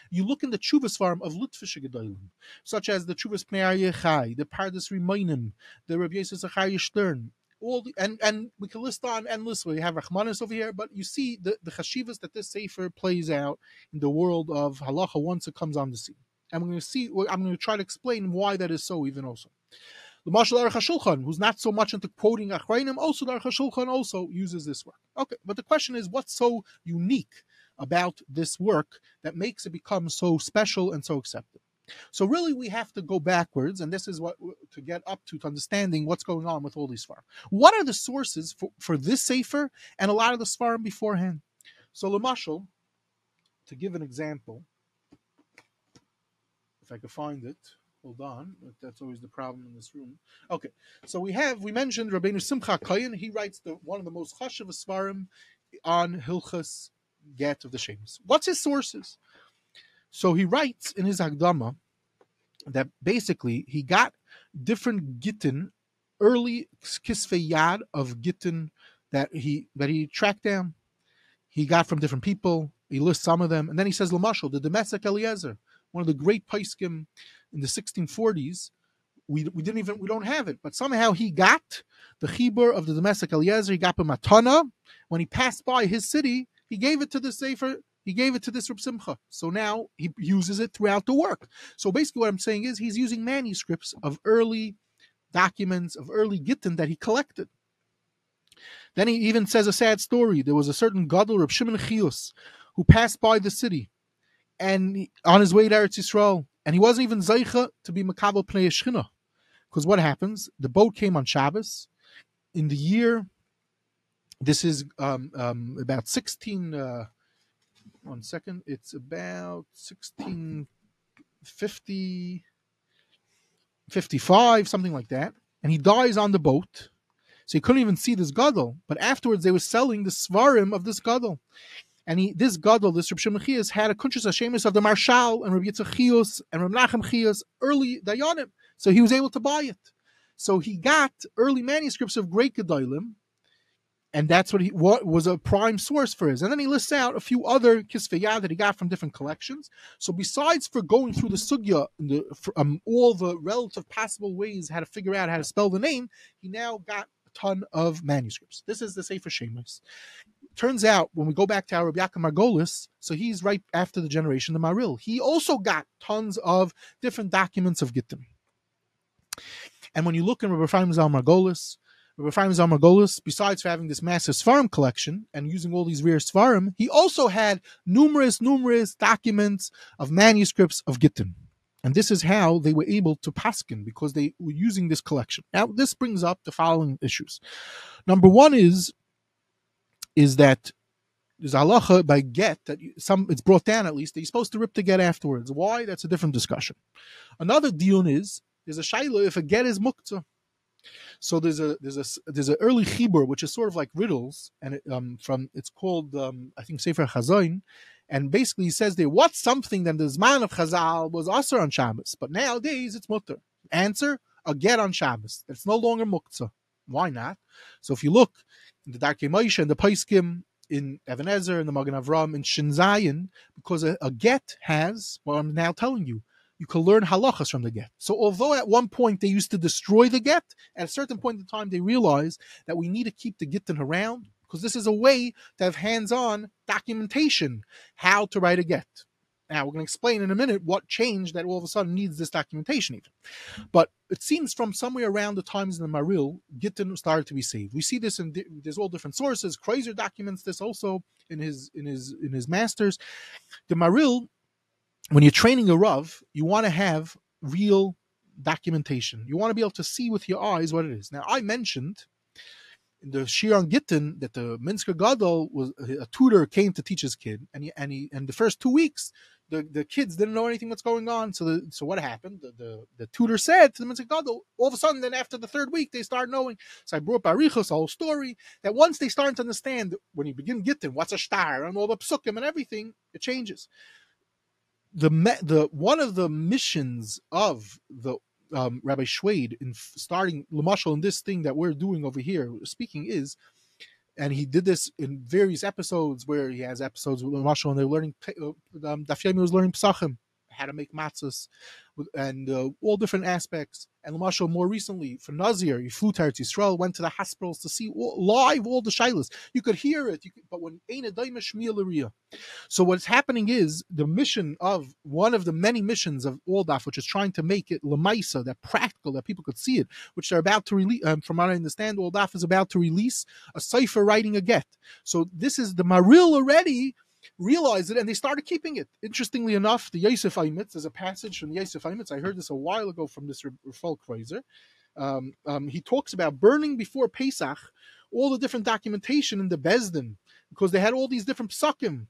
You look in the chuvas sfarim of Lutfische Gedolim, such as the chuvas Pnei Yechai, the Pardes Rimoinim, the Rabbi Yosef Zachariah Stern, all the, and and we can list on endless. We have Rachmanis over here, but you see the the chashivas that this sefer plays out in the world of halacha once it comes on the scene. And we're going to see. I'm going to try to explain why that is so, even also. The Marshal Aruch HaShulchan, who's not so much into quoting Achrayim, also the Aruch HaShulchan also uses this work. Okay, but the question is, what's so unique about this work that makes it become so special and so accepted? So really, we have to go backwards, and this is what to get up to, to understanding what's going on with all these sfarim. What are the sources for, for this safer and a lot of the sfarim beforehand? So Lamashal, to give an example, if I could find it, hold on, that's always the problem in this room. Okay, so we have we mentioned Rabbeinu Simcha Kayin. He writes the one of the most chashav sfarim on Hilchas Get of the Shaimos. What's his sources? So he writes in his Hagdama that basically he got different gittin, early kisvei yad of gittin that he that he tracked down. He got from different people. He lists some of them, and then he says Lamashal, the Damesek Eliezer, one of the great paiskim in the 1640s. We, we didn't even we don't have it, but somehow he got the chibur of the Damesek Eliezer. He got Matana when he passed by his city. He gave it to the Sefer he gave it to this Reb Simcha. So now he uses it throughout the work. So basically, what I'm saying is he's using manuscripts of early documents, of early Gittin that he collected. Then he even says a sad story. There was a certain Gadol, Reb Shimon Chius, who passed by the city and he, on his way to Eretz Yisrael, and he wasn't even Zeicha to be Makabel Pnei Shechina. Because what happens? The boat came on Shabbos in the year, this is um, um, about 16. Uh, one second. It's about 1650, 55, something like that. And he dies on the boat. So he couldn't even see this gadol. But afterwards, they were selling the sfarim of this gadol. And he, this gadol, this Reb Shimon had a kunshas Hashemis of the Maharshal and Reb Yitzchak and Reb Nachem early Dayanim. So he was able to buy it. So he got early manuscripts of great Gedolim, and that's what he what was a prime source for his. And then he lists out a few other kisveyah that he got from different collections. So besides for going through the sugya, the, for, um, all the relative possible ways how to figure out how to spell the name, he now got a ton of manuscripts. This is the Sefer Shaimos. Turns out when we go back to our Rabbi Yaakov Margolis, so he's right after the generation of Maharil. He also got tons of different documents of Gittim. And when you look in Rabbi Chaim Zal Margolis, Rabbi Chaim Margolis, besides having this massive Sfarim collection and using all these rare Sfarim, he also had numerous, numerous documents of manuscripts of Gittin. And this is how they were able to paskin because they were using this collection. Now, this brings up the following issues. Number one is is that there's halacha by get that some it's brought down at least that you're supposed to rip the get afterwards. Why? That's a different discussion. Another deal is there's a shaila if a get is muktzah. So there's a there's a there's an early chibur which is sort of like riddles, and it, um, from it's called um, I think Sefer Chazain, and basically he says there what's something that the Zman of Chazal was also on Shabbos, but nowadays it's mutter. Answer: a get on Shabbos. It's no longer muktzah. Why not? So if you look in the Darkei Moshe and the Paiskim in Even HaEzer and the Magen Avram in Shin because a, a, get has what I'm now telling you you can learn halachas from the get. So although at one point they used to destroy the get, at a certain point in time they realized that we need to keep the gittin around because this is a way to have hands-on documentation how to write a get. Now we're going to explain in a minute what changed that all of a sudden needs this documentation even. But it seems from somewhere around the times in the Maharil, Gittin started to be saved. We see this in there's all different sources. Kreiser documents this also in his in his in his masters. The Maharil when you're training a Rav, you want to have real documentation. You want to be able to see with your eyes what it is. Now, I mentioned in the Shir on Gittin that the Minsker Gadol was a tutor came to teach his kid, and he, and he and the first two weeks the, the kids didn't know anything what's going on. So the, so what happened? The, the, the tutor said to them, the Minsker Gadol, all of a sudden, then after the third week, they start knowing. So I brought Barichos a whole story that once they start to understand when you begin Gittin, what's a star and all the psukim and everything, it changes the the one of the missions of the um, Rabbi Schwade in starting Lamashal in this thing that we're doing over here, speaking is, and he did this in various episodes where he has episodes with Lamashal and they're learning, uh, um, Daf Yomi was learning Psachim, how to make matzahs, and uh, all different aspects. And Lamashal, more recently, for Nazir, he flew to Yisrael, went to the hospitals to see all, live all the shilas. You could hear it, could, but when So what's happening is the mission of one of the many missions of Aldaf, which is trying to make it lemaisa, that practical, that people could see it, which they're about to release. Um, from what I understand, Aldaf is about to release a cipher writing a get. So this is the Maharil already realized it and they started keeping it. Interestingly enough, the Yosef Ometz, there's a passage from the Yosef Ometz, I heard this a while ago from this Rafal. Um, um, he talks about burning before Pesach all the different documentation in the Bezdin because they had all these different psakim.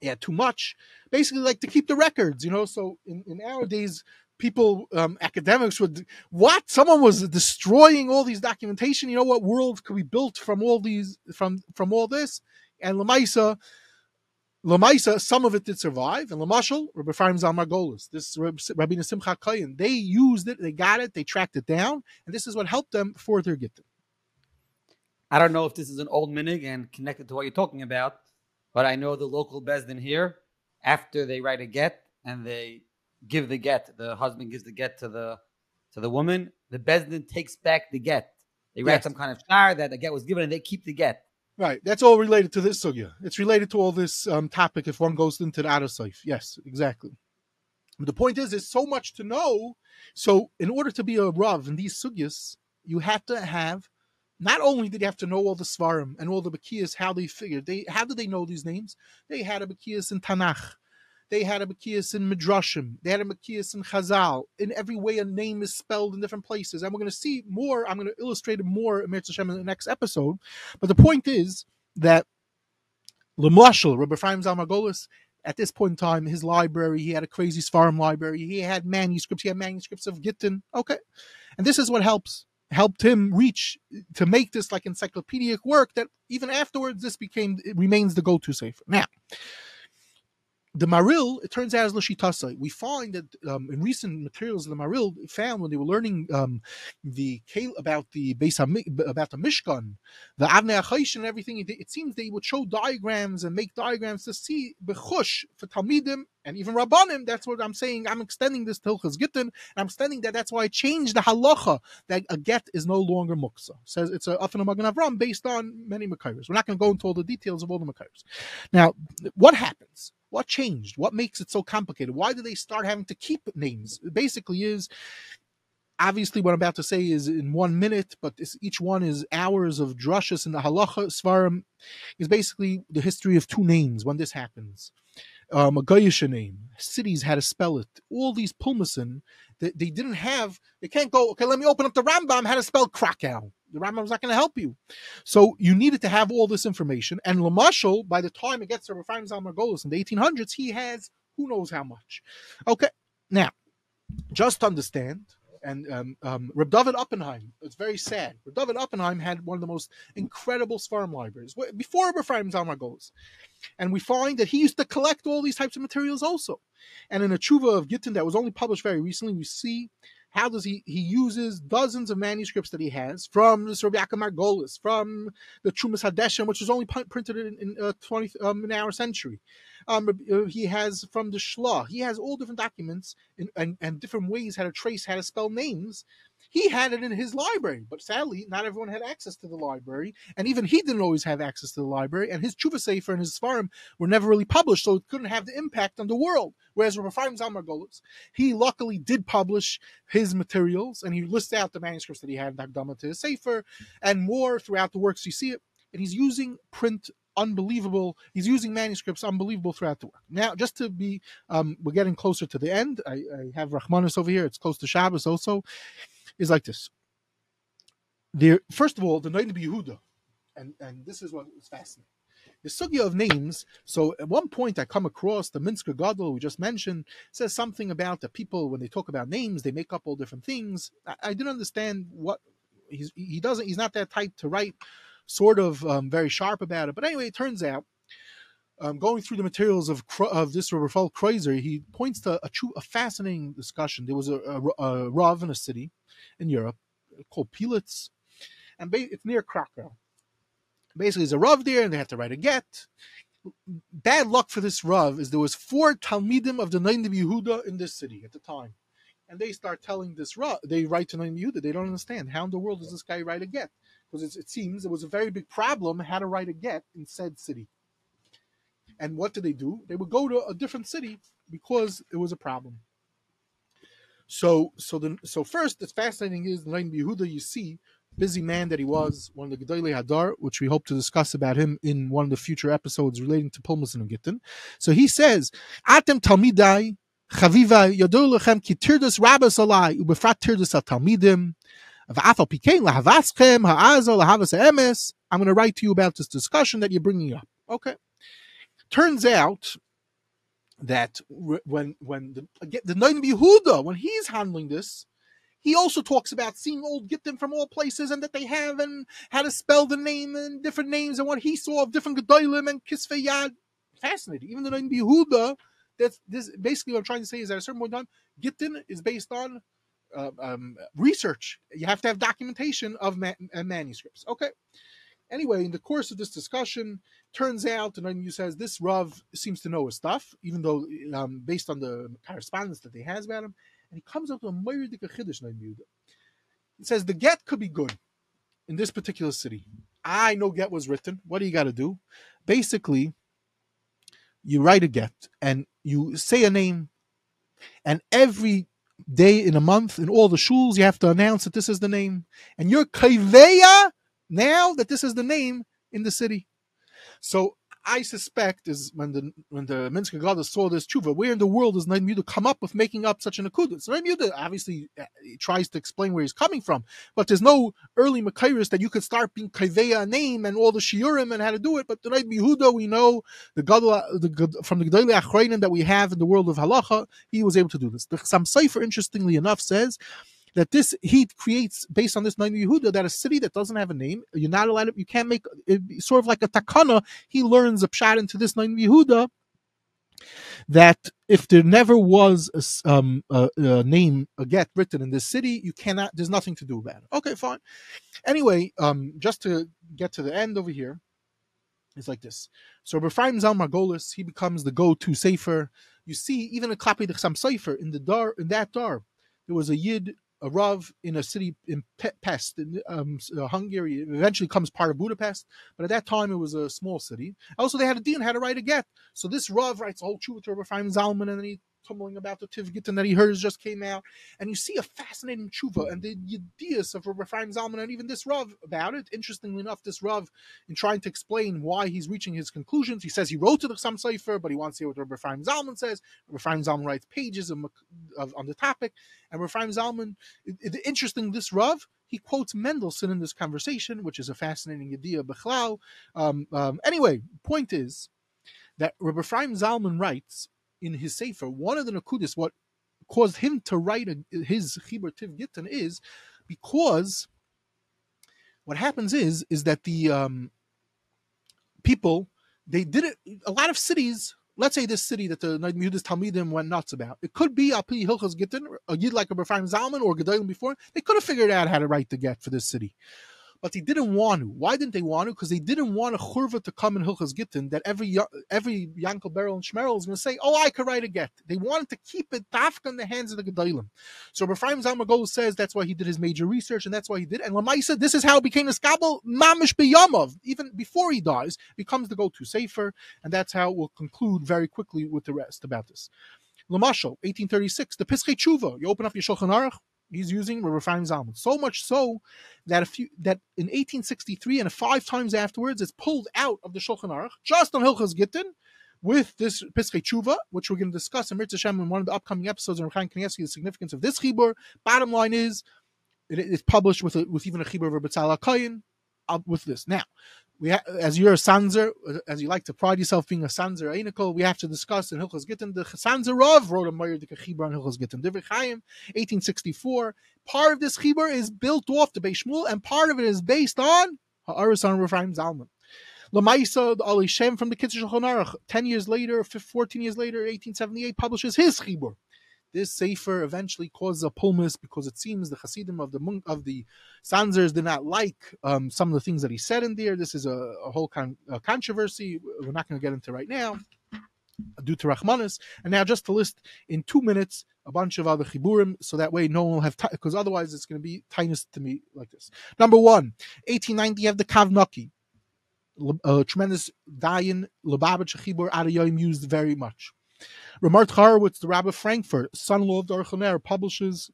Yeah, too much. Basically, like to keep the records, you know. So in, in our days, people, um, academics would what? Someone was destroying all these documentation. You know what world could be built from all these from from all this? And Lamaisa, Lamaisa, some of it did survive, and Lamashal, Rabbi Chaim Zalmargolis, this Rabbi Simcha Kayan, they used it, they got it, they tracked it down, and this is what helped them for their gittin. I don't know if this is an old minig and connected to what you're talking about, but I know the local bezdin here, after they write a get and they give the get, the husband gives the get to the to the woman, the bezdin takes back the get. They write yes. some kind of shar that the get was given, and they keep the get. Right. That's all related to this sugya. It's related to all this um, topic if one goes into the Adasif. Yes, exactly. But the point is, there's so much to know. So, in order to be a Rav in these sugyas, you have to have not only did you have to know all the Sfarim and all the Bakiyas, how they figured, they how did they know these names? They had a Bakiyas in Tanakh. They had a Makias in Midrashim. They had a Makias in Chazal. In every way, a name is spelled in different places. And we're going to see more. I'm going to illustrate more in the next episode. But the point is that Lemashal, Rabbi Ephraim Zalmargolis, at this point in time, his library, he had a crazy Sfarim library. He had manuscripts. He had manuscripts of Gittin. Okay. And this is what helps helped him reach to make this like encyclopedic work that even afterwards this became remains the go-to safer. Now, the Maharil, it turns out, is Lashitasa. We find that um, in recent materials, the Maharil found when they were learning um, the about the base about the Mishkan, the Avnei Achayish and everything. It, it, seems they would show diagrams and make diagrams to see bechush for Talmidim and even Rabbanim. That's what I'm saying. I'm extending this to Hilchas Gittin. I'm extending that. That's why I changed the halacha that a get is no longer muksa. Says it's a Afan Magen Avram based on many Makairos. We're not going to go into all the details of all the Makairos. Now, what happens? What changed? What makes it so complicated? Why do they start having to keep names? It basically is obviously what I'm about to say is in one minute, but each one is hours of drushes and the halacha sfarim is basically the history of two names when this happens. Um, a Goyish name, cities had to spell it. All these pulmasin, they, they didn't have, they can't go, okay, let me open up the Rambam, how to spell Krakow the Rambam's not going to help you. So you needed to have all this information. And Lamashal, by the time it gets to Rafaim Zalmargolis in the 1800s, he has who knows how much. Okay, now, just understand, and um, um, Reb David Oppenheim, it's very sad. Reb David Oppenheim had one of the most incredible sfarim libraries before Rafaim Zalmargolis. And we find that he used to collect all these types of materials also. And in a tshuva of Gittin that was only published very recently, we see how does he he uses dozens of manuscripts that he has from the Rabbi Margolis, from the Trumas Hadeshen, which was only printed in, in uh, 20 um, our century. Um, uh, he has from the Shlah. He has all different documents and, and different ways how to trace how to spell names he had it in his library, but sadly, not everyone had access to the library, and even he didn't always have access to the library. And his Tshuva Sefer and his Sfarim were never really published, so it couldn't have the impact on the world. Whereas Rafaim Zalmargolis, he luckily did publish his materials, and he lists out the manuscripts that he had in Hagdama to his Sefer, and more throughout the works. You see it, and he's using print unbelievable. He's using manuscripts unbelievable throughout the work. Now, just to be, um, we're getting closer to the end. I, I have Rahmanis over here. It's close to Shabbos also is like this. There, first of all, the Noid Yehuda, and and this is what is fascinating. The sugya of names. So at one point, I come across the Minsker Gadol we just mentioned says something about the people when they talk about names, they make up all different things. I, I didn't understand what he's he doesn't. He's not that type to write, sort of um, very sharp about it. But anyway, it turns out um, going through the materials of of this Rafael Kreuzer, he points to a true, a fascinating discussion. There was a, a, a Rav in a city in Europe called Pilitz, and ba- it's near Krakow. Basically, there's a Rav there, and they have to write a get. Bad luck for this Rav is there was four Talmidim of the Nain Yehuda in this city at the time. And they start telling this Rav, they write to Nain Yehuda, they don't understand. How in the world does this guy write a get? Because it seems it was a very big problem how to write a get in said city. And what did they do? They would go to a different city because it was a problem. So, so the so first, it's fascinating is Nain Yehuda. You see, busy man that he was, one of the Gedolei Hadar, which we hope to discuss about him in one of the future episodes relating to Pulmus and Gittin. So he says, "Atem Talmidai Chaviva Yodol Lechem Ki Tirdas Rabbas Alai Ubefrat Tirdas Talmidim." I'm going to write to you about this discussion that you're bringing up. Okay. Turns out that when when the again, the when he's handling this, he also talks about seeing old Gittim from all places and that they have and how to spell the name and different names and what he saw of different Gedolim and Kisvei Yad. Fascinating. Even the Nain Yehuda, that's this basically what I'm trying to say is that at a certain point in time, Gittin is based on uh, um, research. You have to have documentation of ma- uh, manuscripts. Okay. Anyway, in the course of this discussion, turns out, and you says this Rav seems to know his stuff, even though um, based on the correspondence that he has about him, and he comes up with a Moiridik Chiddush Yehuda. He says the get could be good in this particular city. I know get was written. What do you got to do? Basically, you write a get and you say a name, and every day in a month in all the shuls, you have to announce that this is the name. And you're kaiveya now that this is the name in the city. So I suspect is when the when the Minsk Gada saw this tshuva, where in the world does Naim come up with making up such an akudus? So Naim obviously uh, tries to explain where he's coming from, but there's no early Makairis that you could start being Kaiveya name and all the Shiurim and how to do it. But the Naim we know the Gadol from the Gedolei Achrayim that we have in the world of halacha, he was able to do this. The Chasam Sofer, interestingly enough, says that this heat creates based on this Nain Yehuda that a city that doesn't have a name, you're not allowed. To, you can't make sort of like a takana. He learns a pshat into this Nain Yehuda that if there never was a, um, a, a, name a get written in this city, you cannot. There's nothing to do about it. Okay, fine. Anyway, um, just to get to the end over here. It's like this. So Ephraim Zal Margolis, he becomes the go-to safer. You see, even a Klapi the Chasam Sofer in the dar in that dar, there was a yid a Rav in a city in Pest, in um, uh, Hungary. eventually comes part of Budapest, but at that time it was a small city. Also, they had a dean how to write a get. So this Rav writes a whole tshuva to Rav Zalman, and then he tumbling about the Tiv Gittin that he heard just came out, and you see a fascinating tshuva and the ideas of Rav Zalman and even this Rav about it. Interestingly enough, this Rav, in trying to explain why he's reaching his conclusions, he says he wrote to the Chasam Sofer, but he wants to hear what Rav Zalman says. Rav Zalman writes pages of, of, on the topic, and Rav Zalman, it, it, interesting, this Rav, he quotes Mendelssohn in this conversation, which is a fascinating idea. Bechlal. Um, um, anyway, point is that Rabbi Ephraim Zalman writes in his Sefer, one of the Nakudis, what caused him to write a, his Chibur Tiv Gittin is because what happens is is that the um, people they did it. A lot of cities, let's say this city that the Yehuda's Talmidim went nuts about, it could be Api Hilchas Gittin, a yid like a Ephraim Zalman or Gedalim before. They could have figured out how to write the get for this city but they didn't want to. Why didn't they want to? Because they didn't want a churva to come in Hilchas Gittin that every every Yankel Beryl and Shmerel is going to say, "Oh, I could write a get." They wanted to keep it dafka in the hands of the Gedolim. So Ephraim Zalmagol says that's why he did his major research, and that's why he did. And Lamaisa, this is how it became a skabel mamish biyamov. Even before he dies, becomes the go-to safer, and that's how we'll conclude very quickly with the rest about this. Lamashal, 1836, the Pischei Tshuva. You open up your Shulchan Aruch, he's using refined Zalman. So much so that a few that in 1863 and five times afterwards it's pulled out of the Shulchan Aruch just on Hilchas Gittin with this Pischei Tshuva, which we're going to discuss in Mirza Shem in one of the upcoming episodes on Chaim Kanievsky, the significance of this Chibur. Bottom line is, it is published with a, with even a Chibur of Betzalel Kayin uh, with this. Now, we ha- as you're a Sanzer, as you like to pride yourself being a Sanzer eh, Einikol, we have to discuss in Hilchos Gittin. The Sanzer Rav wrote a Meir Dika Chibur on Hilchos Gittin. Divrei Chaim, 1864. Part of this Chibur is built off the Beis Shmuel, and part of it is based on Ha'aris on Zalman. Lamaisa, the Ohalei Shem from the Kitzur Shulchan Aruch, 10 years later, 14 years later, 1878, publishes his Chibur. This sefer eventually causes a pulmus because it seems the Hasidim of the monk of the Sanzers did not like um, some of the things that he said in there. This is a, a whole con- a controversy we're not going to get into right now due to Rahmanis. And now just to list in two minutes a bunch of other chiburim, so that way no one will have time, because otherwise it's going to be tiniest to me like this. Number one, 1890, you have the Kavnaki, a tremendous Dayan Lubavitch chibur Adayim used very much. Ramart Horowitz, the Rabbi of Frankfurt, son-in-law of Darchaner, publishes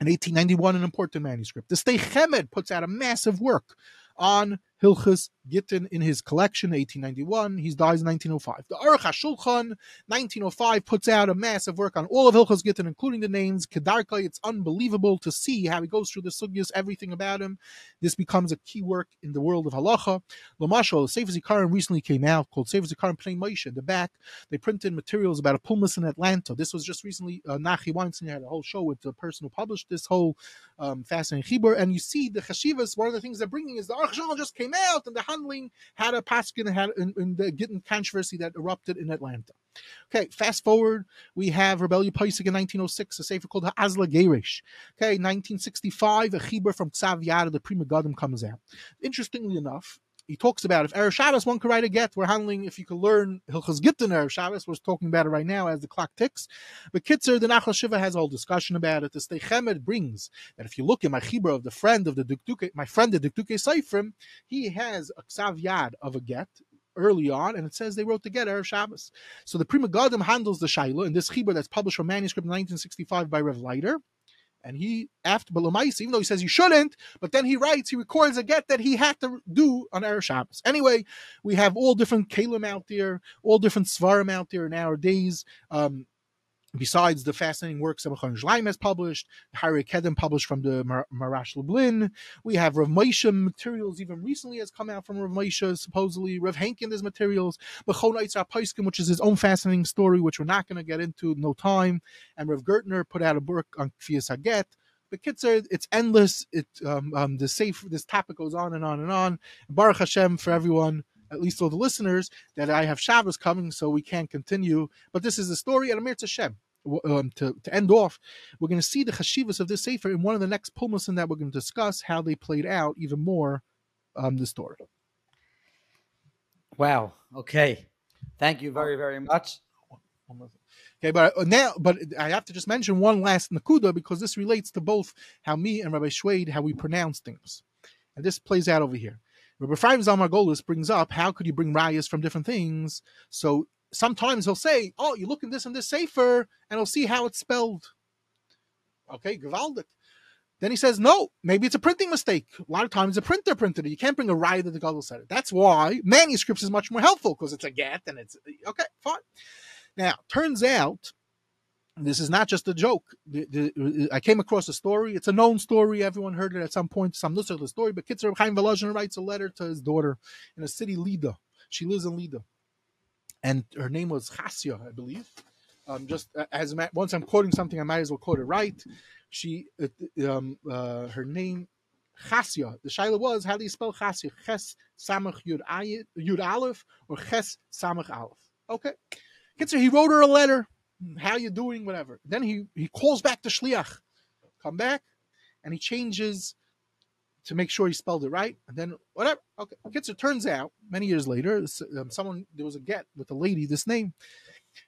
in 1891 an important manuscript. The Sdei Chemed puts out a massive work on Hilchas Gittin in his collection, 1891. He dies in 1905. The Aruch HaShulchan, 1905, puts out a massive work on all of Hilchas Gittin, including the names. Kedarka, it's unbelievable to see how he goes through the sugyas, everything about him. This becomes a key work in the world of halacha. Lamashal, Sefer Zikaron recently came out called Sefer Zikaron Pnei Moshe. In the back, they printed materials about a pulmus in Atlanta. This was just recently, uh, Nachi Weinstein had a whole show with the person who published this whole um, fascinating chibur. And you see the chashivas, one of the things they're bringing is the Aruch just came out and the handling had a paskin had in, in the getting controversy that erupted in Atlanta. Okay, fast forward, we have Rebellion Paisik in 1906, a sefer called Azla Gerish. Okay, 1965, a chibur from Yad, the Pri Megadim comes out. Interestingly enough, he talks about if Erev Shabbos one could write a get. We're handling if you could learn Hilchas Gittin Erev Shabbos. We're talking about it right now as the clock ticks. But Kitzer, the Nachlas Shiva has a whole discussion about it. The Sdei Chemed brings that if you look at my Chibra of the friend of the Dukduke, my friend the Dikdukei Soferim, he has a Ksav Yad of a get early on, and it says they wrote together Erev Shabbos. So the Pri Megadim handles the Shaila in this Chibra that's published from manuscript in 1965 by Rev Leiter. And he, after Balamais, even though he says he shouldn't, but then he writes, he records a get that he had to do on Erev Shabbos. Anyway, we have all different kalim out there, all different sfarim out there nowadays. Um, Besides the fascinating works that Mechon Shleim has published, Harry Kedem published from the Mar- Marash Lublin, we have Rav Moshe materials even recently has come out from Rav Moshe, supposedly. Rav Henkin has materials, Mechon Eitzar which is his own fascinating story, which we're not going to get into, no time. And Rav Gertner put out a book on Kfiyas Haget. But Kitzer, it's endless. It um, um, the safe this topic goes on and on and on. Baruch Hashem for everyone at least all the listeners, that I have Shabbos coming, so we can't continue. But this is the story at Amir Hashem um, to, to end off, we're going to see the chashivas of this sefer in one of the next pulmas that we're going to discuss how they played out even more um, the story. Wow. Okay. Thank you very very much. Okay, but uh, now, but I have to just mention one last nakuda because this relates to both how me and Rabbi Shwade how we pronounce things, and this plays out over here. Rabbi Ephraim Zalmar Golis brings up how could you bring rayas from different things. So sometimes he'll say, "Oh, you look in this and this safer, and he'll see how it's spelled." Okay, gewaldig. Then he says, "No, maybe it's a printing mistake. A lot of times, a printer printed it. You can't bring a write that the Gadol said it. That's why manuscripts is much more helpful because it's a get and it's okay, fine." Now, turns out this is not just a joke. The, the, I came across a story. It's a known story. Everyone heard it at some point. Some nusach the story. But Kitzer Chaim Volozhin writes a letter to his daughter in a city, Lida. She lives in Lida and her name was Chasia, I believe. Um, just as once I'm quoting something, I might as well quote it right. She, um, uh, her name Chasia. The shaila was how do you spell Chasia? Ches Samach Yud Aleph or Ches Samach Aleph. Okay. Kitzer, he wrote her a letter. How you doing? Whatever. Then he he calls back the shliach. Come back, and he changes to make sure he spelled it right, and then whatever. Okay, it turns out many years later, um, someone there was a get with a lady this name,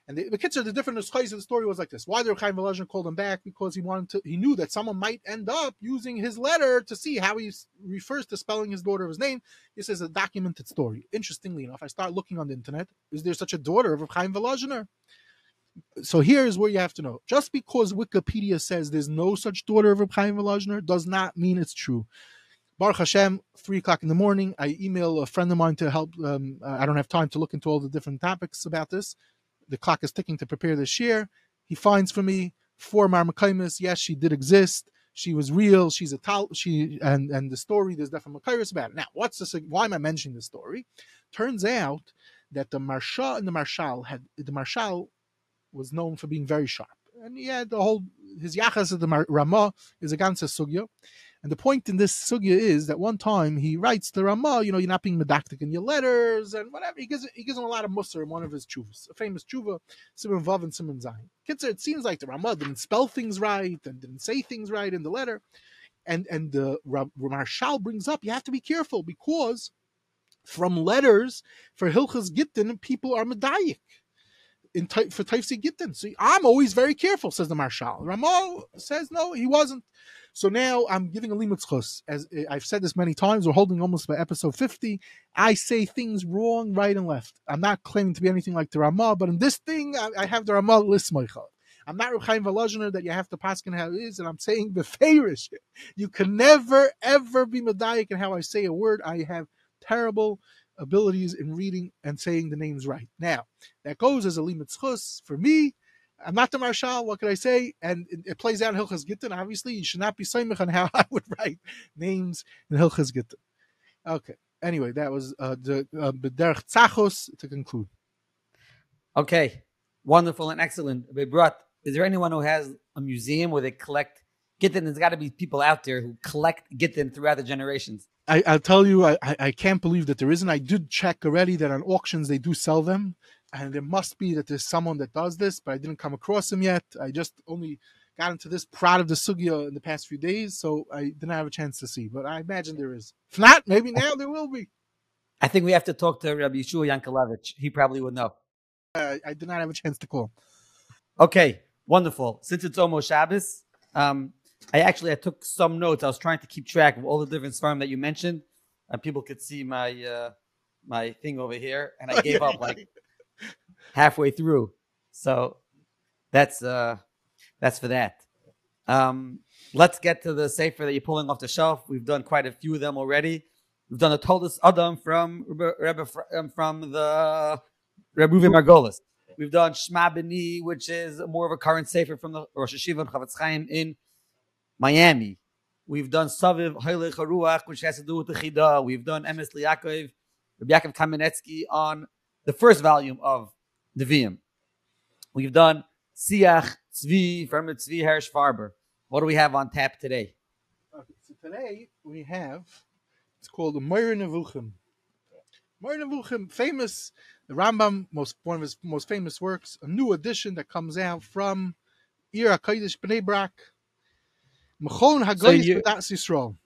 and the, the kids are the different of the story was like this. Why did Chaim Volozhin called him back? Because he wanted to. He knew that someone might end up using his letter to see how he refers to spelling his daughter his name. This is a documented story. Interestingly enough, I start looking on the internet. Is there such a daughter of Chaim Volozhiner? so here's where you have to know: just because Wikipedia says there's no such daughter of Chaim Volozhiner does not mean it's true. Baruch Hashem, three o'clock in the morning. I email a friend of mine to help. Um, I don't have time to look into all the different topics about this. The clock is ticking to prepare this year. He finds for me four Marmakaimis. Yes, she did exist. She was real. She's a tal. She and and the story. There's definitely Makairis about it. Now, what's this? Why am I mentioning this story? Turns out that the Marsha and the Maharshal had the Maharshal was known for being very sharp, and he had the whole his yachas of the Ramah is a ganze sugya And the point in this sugya is that one time he writes to Ramah, you know, you're not being medactic in your letters and whatever. He gives he gives him a lot of musr in one of his chuvas, a famous chuva, Simon Vav and Simon Zayin. Kitzer, it seems like the Ramah didn't spell things right and didn't say things right in the letter. And and the Maharshal brings up, you have to be careful because from letters for Hilchas Gittin, people are medayik in for Taifsi Gittin. So I'm always very careful, says the Maharshal. Ramo says no, he wasn't. So now I'm giving a limutzchus. As eh, I've said this many times, we're holding almost by episode 50. I say things wrong, right, and left. I'm not claiming to be anything like the Ramah, but in this thing, I, I have the Ramah lismoicha. I'm not Ruchaim Volozhiner that you have to paskin how it is, and I'm saying the favorish. You can never ever be medayik in how I say a word. I have terrible abilities in reading and saying the names right. Now, that goes as a limitzchus for me. I'm not the Maharshal. What can I say? And it, it plays out in Hilchas Gittin. Obviously, you should not be saimich on how I would write names in Hilchas Gittin. Okay. Anyway, that was uh, the uh, Bederch Tzachos to conclude. Okay. Wonderful and excellent. Brought. Is there anyone who has a museum where they collect Gittin? There's got to be people out there who collect Gittin throughout the generations. I, I'll tell you, I, I can't believe that there isn't. I did check already that on auctions they do sell them, and there must be that there's someone that does this, but I didn't come across him yet. I just only got into this proud of the sugya in the past few days, so I didn't have a chance to see. But I imagine there is. If not, maybe now there will be. I think we have to talk to Rabbi Yeshua Yankelevich. He probably would know. Uh, I did not have a chance to call. Okay, wonderful. Since it's almost Shabbos, um, I actually I took some notes. I was trying to keep track of all the different sfarim that you mentioned, and people could see my uh, my thing over here, and I gave up like halfway through. So that's uh that's for that. Um, let's get to the safer that you're pulling off the shelf. We've done quite a few of them already. We've done a Toldus Adam from Rebbe um, from the Rebbe Margolis. We've done Shma B'ni, which is more of a current safer from the Rosh Hashiva and Chofetz Chaim in Miami. We've done Saviv Heilich Haruach, which has to do with the Chida. We've done Emes L'Yaakov, Rabbi Yaakov Kamenetsky on the first volume of Nevi'im. We've done Siach Tzvi from the Tzvi Hersh Farber. What do we have on tap today? Okay, so today we have, it's called the Meir Nevuchim. Meir Nevuchim, famous, the Rambam, most one of his most famous works, a new edition that comes out from Ir HaKadosh Bnei Brak, Machon Hagoyis so B'das Yisrael.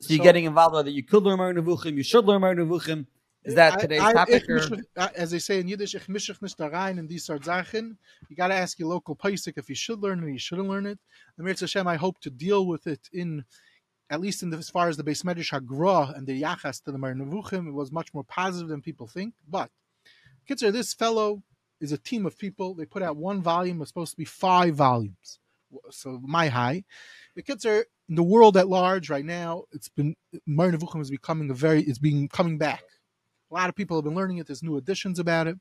So you're getting involved with it. You could learn Meir Nevuchim. You should learn Meir Nevuchim. Is that today's I, I, topic? Or? As they say in Yiddish, ich mishach nicht da rein in these Sachen. You got to ask your local paisik if you should learn it or you shouldn't learn it. The Mir Hashem, I hope to deal with it in, at least in the, as far as the Beis Medrash Hagra and the Yachas to the Meir Nevuchim, it was much more positive than people think. But, Kitzer, this fellow is a team of people. They put out one volume. It's supposed to be five volumes. So my high. The kids are in the world at large right now. It's been Meir Nevuchim is becoming a very. It's being coming back a lot of people have been learning it. There's new editions about it.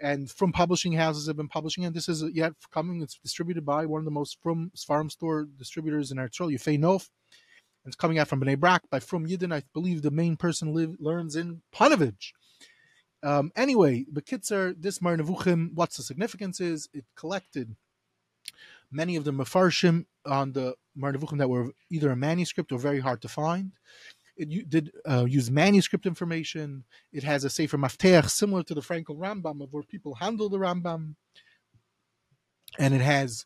And from publishing houses have been publishing it. This is yet coming. It's distributed by one of the most from farm store distributors in Eretz Yifei Nof. It's coming out from Bnei Brak by From Yidden. I believe the main person live, learns in Panovich. Um, anyway, the Kitzer, this Mar Nevuchim, what's the significance is it collected many of the Mefarshim on the Mar Nevuchim that were either a manuscript or very hard to find. It did uh, use manuscript information. It has a Sefer Mafteach similar to the Frankel Rambam of where people handle the Rambam. And it has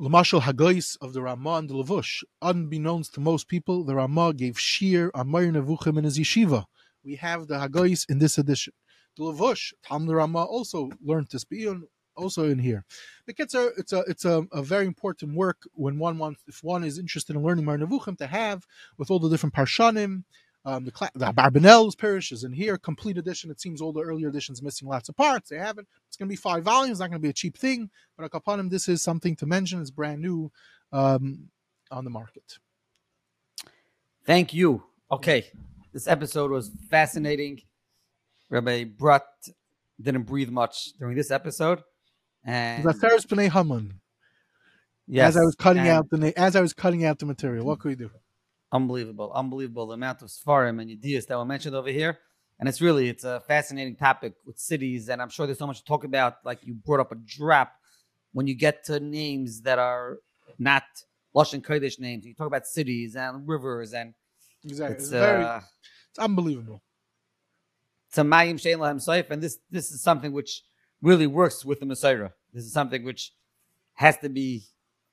Lamashal Hagais of the Ramah and the Lavush. Unbeknownst to most people, the Ramah gave Shir on Meir Nevuchim in his yeshiva. We have the Hagais in this edition. The Lavush, Tam Ramah also learned this biyun also in here. It's a it's a it's a, a, very important work when one wants if one is interested in learning Mar Nevuchim to have with all the different parshanim. Um, the, the Barbanel's parish is in here, complete edition. It seems all the earlier editions missing lots of parts. They haven't. It's going to be five volumes. Not going to be a cheap thing, but him, this is something to mention. It's brand new um, on the market. Thank you. Okay, this episode was fascinating. Rabbi Brodt didn't breathe much during this episode. And the Ferris B'nai Haman. Yes. As I was cutting out the as I was cutting out the material, what could we do? Unbelievable, unbelievable the amount of Sfarim and ideas that were mentioned over here. And it's really it's a fascinating topic with cities, and I'm sure there's so much to talk about. Like you brought up a drop when you get to names that are not Russian Kodesh names. You talk about cities and rivers, and Exactly. it's It's, very, uh, it's unbelievable. it's a Mayim Shein Lahem and this this is something which really works with the Messiah. This is something which has to be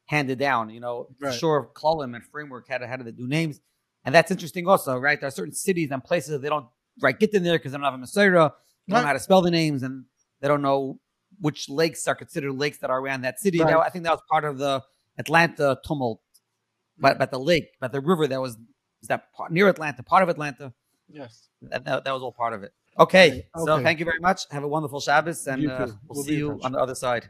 handed down. You know, Right. sure, Klolim and framework how to how to do names, and that's interesting also, right? There are certain cities and places that they don't right get in there because they don't have a Messiah, they don't know how to spell the names, and they don't know which lakes are considered lakes that are around that city. Right. That- I think that was part of the Atlanta tumult, but but the lake, but the river that was is that part, near Atlanta, part of Atlanta. Yes. That, that was all part of it. Okay, so thank you very much. Have a wonderful Shabbos, and uh, we'll, We'll see you on the other side.